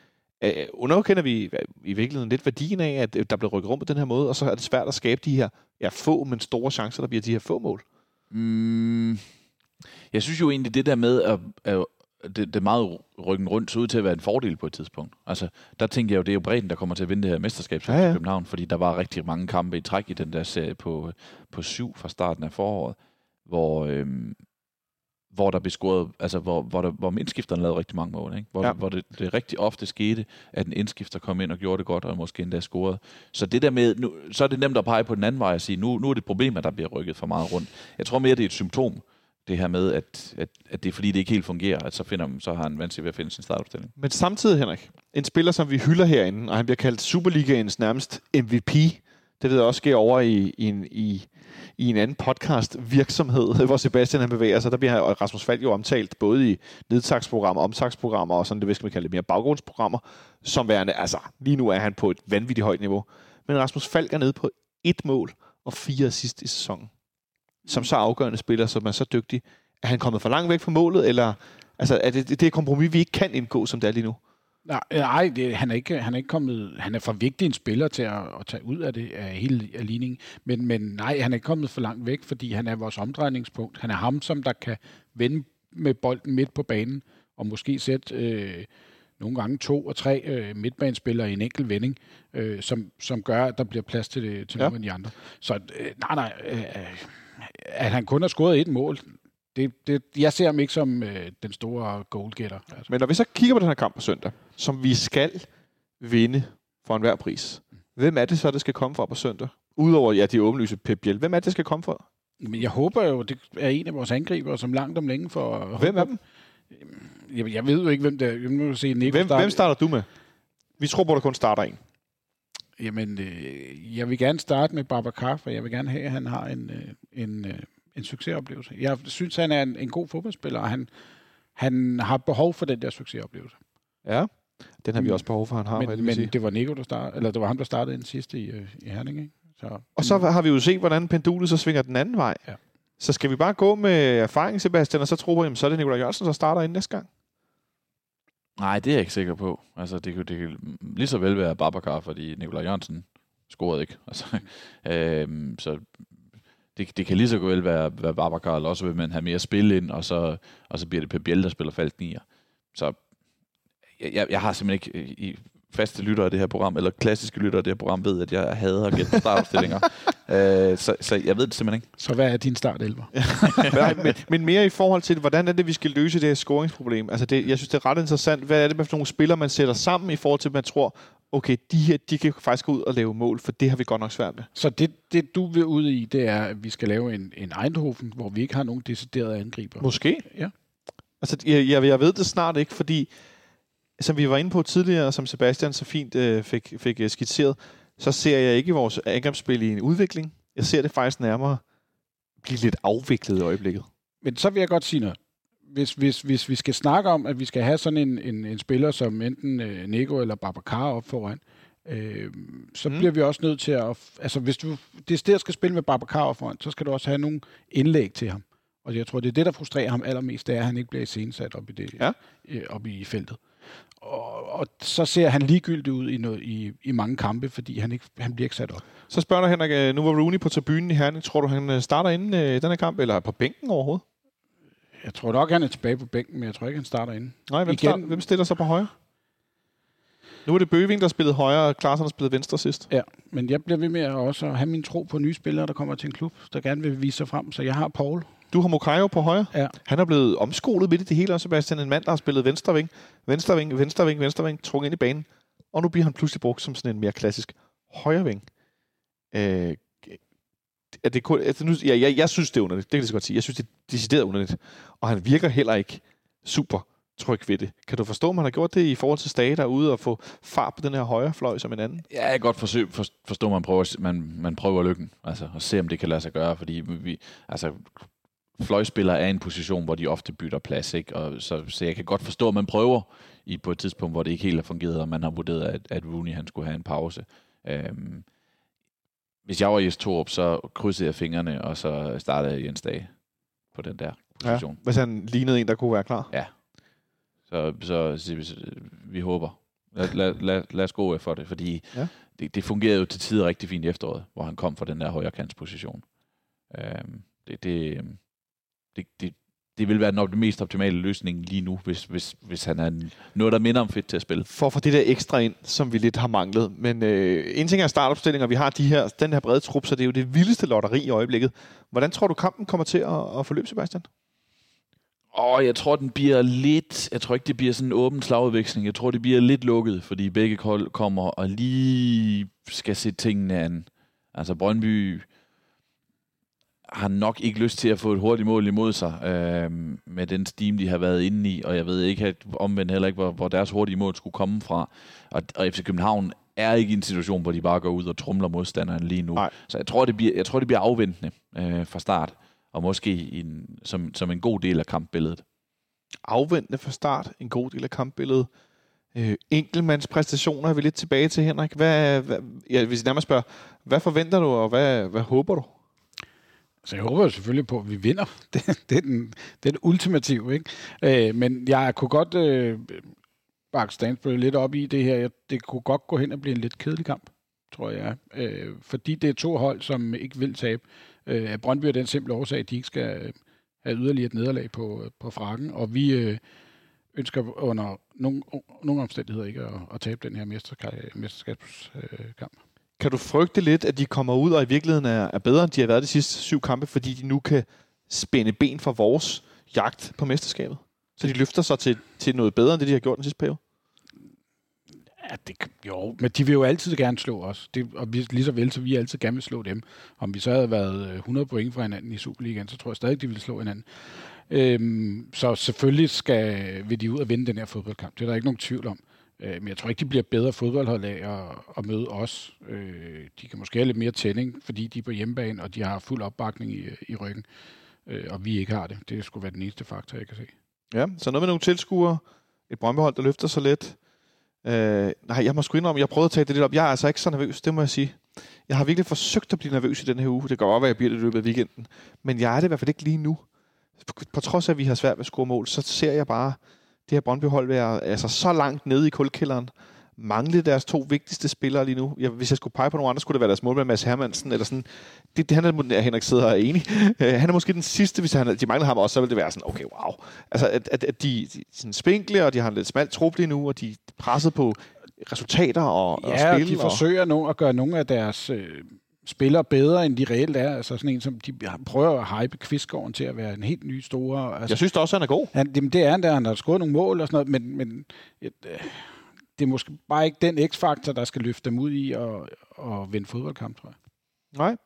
[SPEAKER 2] øh, underkender vi i virkeligheden lidt værdien af, at øh, der bliver rykket rum på den her måde, og så er det svært at skabe de her ja, få, men store chancer, der bliver de her få mål.
[SPEAKER 4] Mm, jeg synes jo egentlig, det der med at, at det, det meget ryggen rundt, så ud til at være en fordel på et tidspunkt. Altså, der tænker jeg jo, det er jo bredden, der kommer til at vinde det her mesterskab ja, ja. i København, fordi der var rigtig mange kampe i træk i den der serie på, på syv fra starten af foråret, hvor, øhm, hvor der blev scoret, altså hvor, hvor, der, hvor indskifterne lavede rigtig mange mål, ikke? Hvor, ja. hvor det, det, rigtig ofte skete, at en indskifter kom ind og gjorde det godt, og måske endda scorede. Så det der med, nu, så er det nemt at pege på den anden vej og sige, nu, nu er det et problem, at der bliver rykket for meget rundt. Jeg tror mere, det er et symptom det her med, at, at, at det er fordi, det ikke helt fungerer, at så, finder, så har han vanskeligt ved at finde sin startopstilling.
[SPEAKER 2] Men samtidig, Henrik, en spiller, som vi hylder herinde, og han bliver kaldt Superligaens nærmest MVP, det ved jeg også sker over i, i, en, i, i en anden podcast virksomhed, hvor Sebastian han bevæger sig. Der bliver Rasmus Falk jo omtalt både i nedtagsprogrammer, omtagsprogrammer og sådan det, skal man kalde det mere baggrundsprogrammer, som værende, altså lige nu er han på et vanvittigt højt niveau. Men Rasmus Falk er nede på et mål og fire assist i sæsonen som så afgørende spiller, som er så dygtig. Er han kommet for langt væk fra målet, eller altså, er det, det er kompromis, vi ikke kan indgå, som det er lige nu?
[SPEAKER 3] Nej, nej det, han, er ikke, han er ikke kommet... Han er for vigtig en spiller til at, at tage ud af det af hele af ligningen. Men, men nej, han er ikke kommet for langt væk, fordi han er vores omdrejningspunkt. Han er ham, som der kan vende med bolden midt på banen, og måske sætte øh, nogle gange to og tre øh, midtbanespillere i en enkelt vending, øh, som, som gør, at der bliver plads til, det, til ja. nogle af de andre. Så øh, nej, nej... Øh, at han kun har scoret et mål, det, det, jeg ser ham ikke som øh, den store goalgetter. Altså.
[SPEAKER 2] Men når vi så kigger på den her kamp på søndag, som vi skal vinde for enhver pris, hvem er det så, der skal komme fra på søndag? Udover ja, de åbenlyse Pep Biel. Hvem er det, der skal komme fra?
[SPEAKER 3] Men jeg håber jo, det er en af vores angriber, som langt om længe for...
[SPEAKER 2] Hvem er dem?
[SPEAKER 3] Jeg, jeg ved jo ikke, hvem det er. Jeg må se
[SPEAKER 2] Nico hvem, starte. hvem starter du med? Vi tror på, at der kun starter en.
[SPEAKER 3] Jamen, øh, jeg vil gerne starte med Babacar, for jeg vil gerne have, at han har en, øh, en, øh, en succesoplevelse. Jeg synes, han er en, en god fodboldspiller, og han, han har behov for den der succesoplevelse.
[SPEAKER 2] Ja, den har vi også behov for, han har.
[SPEAKER 3] Men, det, men sige. det var Nico, der startede, eller det var ham, der startede den sidste i, øh, i Herning, ikke?
[SPEAKER 2] Så, og så har vi jo set, hvordan pendulet så svinger den anden vej. Ja. Så skal vi bare gå med erfaring, Sebastian, og så tro på, at så er det Nikolaj Jørgensen, der starter ind næste gang?
[SPEAKER 4] Nej, det er jeg ikke sikker på. Altså, det kunne, det kunne lige så vel være Babacar, fordi Nikolaj Jørgensen scorede ikke. Altså, øhm, så det, det kan lige så vel være, være Babacar, eller også vil man have mere spil ind, og så, og så bliver det Pep Biel, der spiller faldt nier. Så jeg, jeg har simpelthen ikke i faste lyttere af det her program, eller klassiske lyttere af det her program, ved, at jeg hader at gætte startopstillinger. øh, så, så jeg ved det simpelthen ikke.
[SPEAKER 3] Så hvad er din startelver?
[SPEAKER 2] men, men mere i forhold til, hvordan er det, vi skal løse det her scoringsproblem? Altså det, jeg synes, det er ret interessant. Hvad er det for nogle spillere, man sætter sammen i forhold til, at man tror, okay, de her, de kan faktisk gå ud og lave mål, for det har vi godt nok svært med.
[SPEAKER 3] Så det, det du vil ud i, det er, at vi skal lave en, en Eindhoven, hvor vi ikke har nogen deciderede angriber.
[SPEAKER 2] Måske.
[SPEAKER 3] Ja.
[SPEAKER 2] Altså, jeg, jeg, jeg ved det snart ikke, fordi som vi var inde på tidligere, som Sebastian så fint øh, fik, fik øh, skitseret, så ser jeg ikke vores angrebsspil i en udvikling. Jeg ser det faktisk nærmere blive lidt afviklet i øjeblikket.
[SPEAKER 3] Men så vil jeg godt sige noget. Hvis, hvis, hvis vi skal snakke om, at vi skal have sådan en, en, en spiller som enten øh, Nico eller Babacar op foran, øh, så mm. bliver vi også nødt til at... Altså, hvis du det sted skal spille med Babacar op foran, så skal du også have nogle indlæg til ham. Og jeg tror, det er det, der frustrerer ham allermest, det er, at han ikke bliver iscenesat op i, det, ja. øh, op i feltet og, og så ser han ligegyldigt ud i, noget, i, i mange kampe, fordi han, ikke, han bliver ikke sat op.
[SPEAKER 2] Så spørger du, Henrik, øh, nu var Rooney på tribunen i Herning. Tror du, han øh, starter inden øh, den her kamp, eller på bænken overhovedet?
[SPEAKER 3] Jeg tror nok, han er tilbage på bænken, men jeg tror ikke, han starter inden.
[SPEAKER 2] Nej, hvem, start, hvem stiller sig på højre? Nu er det Bøving, der spillede højre, og Klaarsson, der spillede venstre sidst.
[SPEAKER 3] Ja, men jeg bliver ved med at også have min tro på nye spillere, der kommer til en klub, der gerne vil vise sig frem. Så jeg har Paul
[SPEAKER 2] Du har Mokayo på højre.
[SPEAKER 3] Ja.
[SPEAKER 2] Han er blevet omskolet midt i det hele, også Sebastian. En mand, der har spillet venstreving, venstreving, venstreving, venstreving, trukket ind i banen. Og nu bliver han pludselig brugt som sådan en mere klassisk højreving. Øh, er det kun, altså nu, ja, jeg, jeg synes, det er underligt. Det kan jeg så godt sige. Jeg synes, det er decideret underligt. Og han virker heller ikke super tryg ved det. Kan du forstå, om han har gjort det i forhold til Stage derude og få fart på den her højre fløj som en anden?
[SPEAKER 4] Ja, jeg kan godt forsøge, for, forstå, at man prøver, man, man prøver lykken. Altså, at se, om det kan lade sig gøre. Fordi vi, altså, fløjspillere er i en position, hvor de ofte bytter plads. Ikke? Og så, så jeg kan godt forstå, at man prøver i på et tidspunkt, hvor det ikke helt har fungeret, og man har vurderet, at, at Rooney han skulle have en pause. Øhm, hvis jeg var Jes Torup, så krydsede jeg fingrene, og så startede jeg Jens Dage på den der position.
[SPEAKER 2] Ja, hvis han lignede en, der kunne være klar.
[SPEAKER 4] Ja. Så, så, så, så vi håber. Lad, lad, lad, lad os gå for det, fordi
[SPEAKER 2] Ja.
[SPEAKER 4] det, det fungerede jo til tider rigtig fint i efteråret, hvor han kom fra den der højre position. Øhm, det, det, det, det, det vil være nok den mest optimale løsning lige nu, hvis, hvis, hvis han er noget, der minder om fedt til at spille.
[SPEAKER 2] For at få det der ekstra ind, som vi lidt har manglet. Men øh, en ting er startopstillinger. Vi har de her, den her brede trup, så det er jo det vildeste lotteri i øjeblikket. Hvordan tror du, kampen kommer til at, at forløbe, Sebastian?
[SPEAKER 4] Åh, jeg tror, den bliver lidt... Jeg tror ikke, det bliver sådan en åben slagudveksling. Jeg tror, det bliver lidt lukket, fordi begge hold kommer og lige skal se tingene an. Altså, Brøndby har nok ikke lyst til at få et hurtigt mål imod sig øh, med den steam, de har været inde i, og jeg ved ikke at omvendt heller ikke, hvor, hvor deres hurtige mål skulle komme fra. Og, og FC København er ikke i en situation, hvor de bare går ud og trumler modstanderen lige nu.
[SPEAKER 2] Nej.
[SPEAKER 4] Så jeg tror, det bliver, jeg tror, det bliver afventende øh, fra start, og måske en, som, som en god del af kampbilledet.
[SPEAKER 2] Afventende fra start. En god del af kampbilledet. Øh, enkeltmands præstationer er vi lidt tilbage til, Henrik. Hvad, hvad, ja, hvis jeg nærmest spørger, hvad forventer du, og hvad, hvad håber du?
[SPEAKER 3] Så jeg håber jo selvfølgelig på, at vi vinder. Det, det, er, den, det er den ultimative, ikke? Øh, men jeg kunne godt øh, bakke Stansbury lidt op i det her. Jeg, det kunne godt gå hen og blive en lidt kedelig kamp, tror jeg. Øh, fordi det er to hold, som ikke vil tabe. Øh, Brøndby er den simple årsag, at de ikke skal øh, have yderligere et nederlag på, øh, på frakken. Og vi øh, ønsker under nogle, nogle omstændigheder ikke at, at tabe den her mesterskab- kamp.
[SPEAKER 2] Kan du frygte lidt, at de kommer ud og i virkeligheden er, er bedre, end de har været de sidste syv kampe, fordi de nu kan spænde ben for vores jagt på mesterskabet? Så de løfter sig til, til noget bedre, end det, de har gjort den sidste periode?
[SPEAKER 3] Ja, det, jo, men de vil jo altid gerne slå os. Det, og vi, lige så vel, så vi altid gerne vil slå dem. Om vi så havde været øh, 100 point fra hinanden i Superligaen, så tror jeg stadig, de ville slå hinanden. Øhm, så selvfølgelig skal, vil de ud og vinde den her fodboldkamp. Det er der ikke nogen tvivl om. Øh, men jeg tror ikke, de bliver bedre fodboldhold af at, at møde os. Øh, de kan måske have lidt mere tænding, fordi de er på hjemmebane, og de har fuld opbakning i, i ryggen. Øh, og vi ikke har det. Det skulle være den eneste faktor, jeg kan se.
[SPEAKER 2] Ja, så noget med nogle tilskuere. Et brøndbehold, der løfter sig lidt. Øh, nej, jeg må sgu indrømme, jeg prøvede at tage det lidt op. Jeg er altså ikke så nervøs, det må jeg sige. Jeg har virkelig forsøgt at blive nervøs i den her uge. Det kan godt være, at jeg bliver det i løbet af weekenden. Men jeg er det i hvert fald ikke lige nu. På, på trods af, at vi har svært ved at score mål, så ser jeg bare det her Brøndby-hold være altså, så langt nede i kulkælderen. Mangle deres to vigtigste spillere lige nu. Jeg, hvis jeg skulle pege på nogle andre, skulle det være deres målmand Mads Hermansen. Eller sådan. Det, det, han er, ja, Henrik sidder og er enig. Øh, han er måske den sidste, hvis han, de mangler ham også, så vil det være sådan, okay, wow. Altså, at, at, at de, de sådan spinkle, og de har en lidt smalt trup lige nu, og de er presset på resultater og, og
[SPEAKER 3] Ja, og
[SPEAKER 2] spil.
[SPEAKER 3] de forsøger nu at gøre nogle af deres øh, spillere bedre, end de reelt er. Altså sådan en, som de prøver at hype Kvistgården til at være en helt ny store... Altså,
[SPEAKER 2] Jeg synes da også, han er god.
[SPEAKER 3] han, jamen, det er han der, han har skåret nogle mål og sådan noget, men, men et, øh, det er måske bare ikke den x-faktor, der skal løfte dem ud i og, og vinde fodboldkamp, tror jeg.
[SPEAKER 2] Nej.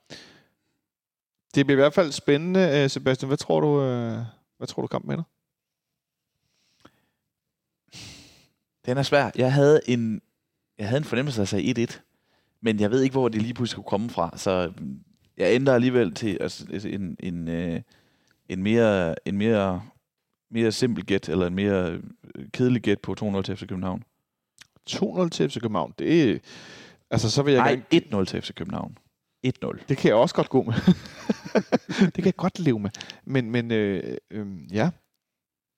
[SPEAKER 2] Det bliver i hvert fald spændende, øh, Sebastian. Hvad tror du, øh, hvad tror du kampen ender?
[SPEAKER 4] Den er svær. Jeg havde en, jeg havde en fornemmelse af at sige 1-1, men jeg ved ikke, hvor det lige pludselig skulle komme fra. Så jeg ændrer alligevel til altså, en, en, øh, en mere, en mere, mere simpel gæt, eller en mere øh, kedelig gæt på 2-0 til FC København.
[SPEAKER 2] 2-0 til FC København. Det er, altså, så vil jeg
[SPEAKER 4] Nej,
[SPEAKER 2] gerne,
[SPEAKER 4] 1-0 til FC København. 1-0.
[SPEAKER 2] det kan jeg også godt gå med. det kan jeg godt leve med. Men, men øh, øh, ja,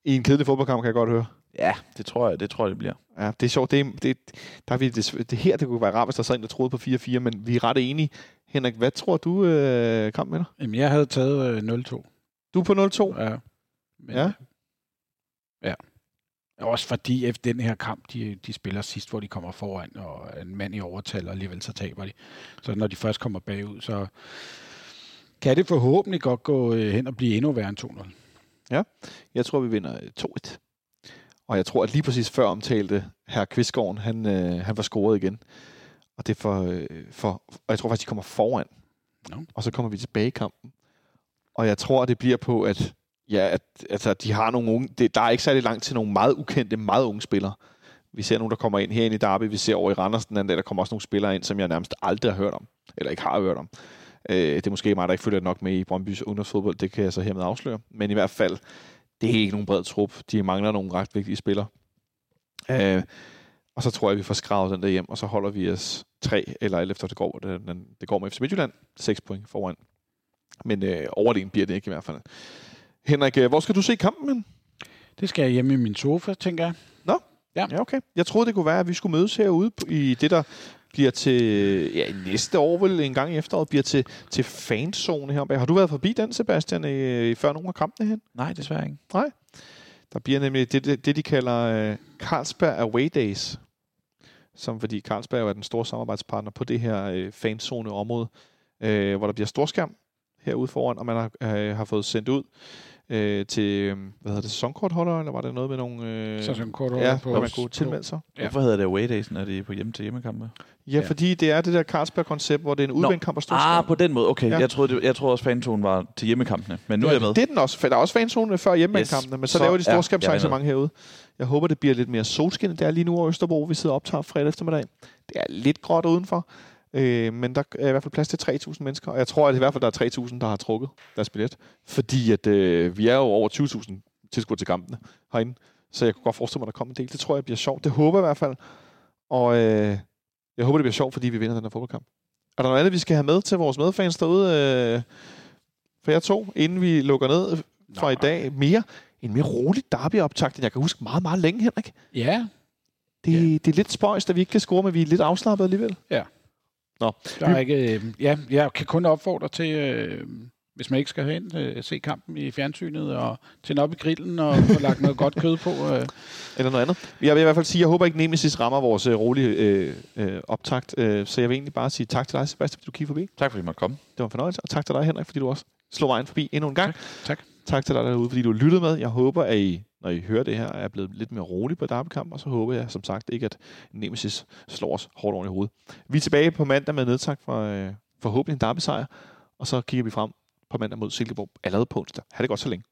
[SPEAKER 2] i en kedelig fodboldkamp kan jeg godt høre.
[SPEAKER 4] Ja, det tror jeg, det tror jeg, det bliver.
[SPEAKER 2] Ja, det er sjovt. Det, er, det, der er vi, det, det her, det kunne være rart, hvis der så en, der troede på 4-4, men vi er ret enige. Henrik, hvad tror du, øh, kampen ender?
[SPEAKER 3] Jamen, jeg havde taget øh, 0-2.
[SPEAKER 2] Du er på 0-2.
[SPEAKER 3] Ja. Men,
[SPEAKER 2] Ja.
[SPEAKER 3] Ja. Også fordi efter den her kamp, de, de spiller sidst, hvor de kommer foran, og en mand i overtal, og alligevel så taber de. Så når de først kommer bagud, så kan det forhåbentlig godt gå øh, hen og blive endnu værre end 2-0.
[SPEAKER 2] Jeg tror, vi vinder øh, 2-1. Og jeg tror, at lige præcis før omtalte herr Kvistgården, han, øh, han var scoret igen. Og det er for, øh, for... Og jeg tror faktisk, de kommer foran.
[SPEAKER 3] Nå.
[SPEAKER 2] Og så kommer vi tilbage i kampen. Og jeg tror, det bliver på, at, ja, at altså, de har nogle unge... Det, der er ikke særlig langt til nogle meget ukendte, meget unge spillere. Vi ser nogen, der kommer ind herinde i Derby. Vi ser over i Randers den anden dag, der kommer også nogle spillere ind, som jeg nærmest aldrig har hørt om. Eller ikke har hørt om. Øh, det er måske mig, der ikke følger nok med i Brøndby's ungdomsfodbold. Det kan jeg så hermed afsløre. Men i hvert fald, det er ikke nogen bred trup. De mangler nogle ret vigtige spillere. Øh, og så tror jeg, vi får skravet den der hjem, og så holder vi os tre, eller alt efter det går, det, det går med FC Midtjylland, 6 point foran. Men øh, overlegen bliver det ikke i hvert fald. Henrik, øh, hvor skal du se kampen hen?
[SPEAKER 3] Det skal jeg hjemme i min sofa, tænker jeg. Ja.
[SPEAKER 2] Ja, okay. Jeg troede, det kunne være, at vi skulle mødes herude i det, der bliver til ja, næste år, vel en gang i efteråret, bliver til, til fanzone heroppe. Har du været forbi den, Sebastian, i, før nogle af kampene hen?
[SPEAKER 4] Nej, desværre ikke.
[SPEAKER 2] Der bliver nemlig det, det, det de kalder øh, Carlsberg Away Days. Som fordi Carlsberg er den store samarbejdspartner på det her øh, fanzone-område, øh, hvor der bliver storskærm herude foran, og man har, øh, har fået sendt ud øh, til, øh, hvad hedder det, sæsonkortholder, eller var det noget med nogle... Øh,
[SPEAKER 3] kort
[SPEAKER 2] ja,
[SPEAKER 3] på,
[SPEAKER 2] hvor man kunne tilmelde sig.
[SPEAKER 3] Ja.
[SPEAKER 4] Hvorfor hedder det away days, når det er på hjemme til hjemmekampe?
[SPEAKER 2] Ja,
[SPEAKER 4] Ja.
[SPEAKER 2] fordi det er det der Carlsberg-koncept, hvor det er en udvendt og storskærm.
[SPEAKER 4] Ah, på den måde. Okay,
[SPEAKER 2] Ja.
[SPEAKER 4] ja. jeg, troede, det, jeg troede også, fantonen var til hjemmekampene. Men nu er jeg med.
[SPEAKER 2] Det er den også. Der er også fanzone før hjemmekampene, yes. men så,
[SPEAKER 4] Så-
[SPEAKER 2] laver de
[SPEAKER 4] ja,
[SPEAKER 2] storskabsarrangement herude. Jeg håber, det bliver lidt mere solskin. Det er lige nu over Østerbro, vi sidder og optager fredag eftermiddag. Det er lidt gråt udenfor, øh, men der er i hvert fald plads til 3.000 mennesker. Og jeg tror, at i hvert fald der er 3.000, der har trukket deres billet. Fordi at, øh, vi er jo over 20.000 tilskuere til kampene herinde. Så jeg kunne godt forestille mig, at der kommer en del. Det tror jeg bliver sjovt. Det håber jeg i hvert fald. Og øh, jeg håber, det bliver sjovt, fordi vi vinder den her fodboldkamp. Er der noget andet, vi skal have med til vores medfans derude? Øh, for jer to, inden vi lukker ned for i dag. Mere, en mere rolig derby-optakt, end jeg kan huske meget, meget længe, Henrik.
[SPEAKER 3] Ja,
[SPEAKER 2] Det,
[SPEAKER 3] Ja.
[SPEAKER 2] det er lidt spøjst, at vi ikke kan score, men vi er lidt afslappet alligevel.
[SPEAKER 3] Der er ikke... Øh, ja, jeg kan kun opfordre til, øh, hvis man ikke skal hen, øh, se kampen i fjernsynet og tænde op i grillen og få lagt noget godt kød på. Øh.
[SPEAKER 2] Eller noget andet. Jeg vil i hvert fald sige, at jeg håber ikke, Nemesis rammer vores øh, rolige øh, øh, optakt. Øh, så jeg vil egentlig bare sige tak til dig, Sebastian, fordi du kiggede forbi.
[SPEAKER 4] Tak fordi I måtte komme.
[SPEAKER 2] Det var en fornøjelse. Og tak til dig, Henrik, fordi du også slog vejen forbi endnu en gang.
[SPEAKER 3] Tak.
[SPEAKER 2] Tak til dig derude, fordi du lyttede med. Jeg håber, at I, når I hører det her, er blevet lidt mere roligt på derbykamp, og så håber jeg, som sagt, ikke at Nemesis slår os hårdt oven i hovedet. Vi er tilbage på mandag med nedtak for øh, forhåbentlig en derby-sejr, og så kigger vi frem på mandag mod Silkeborg allerede på onsdag. Ha' det godt så længe.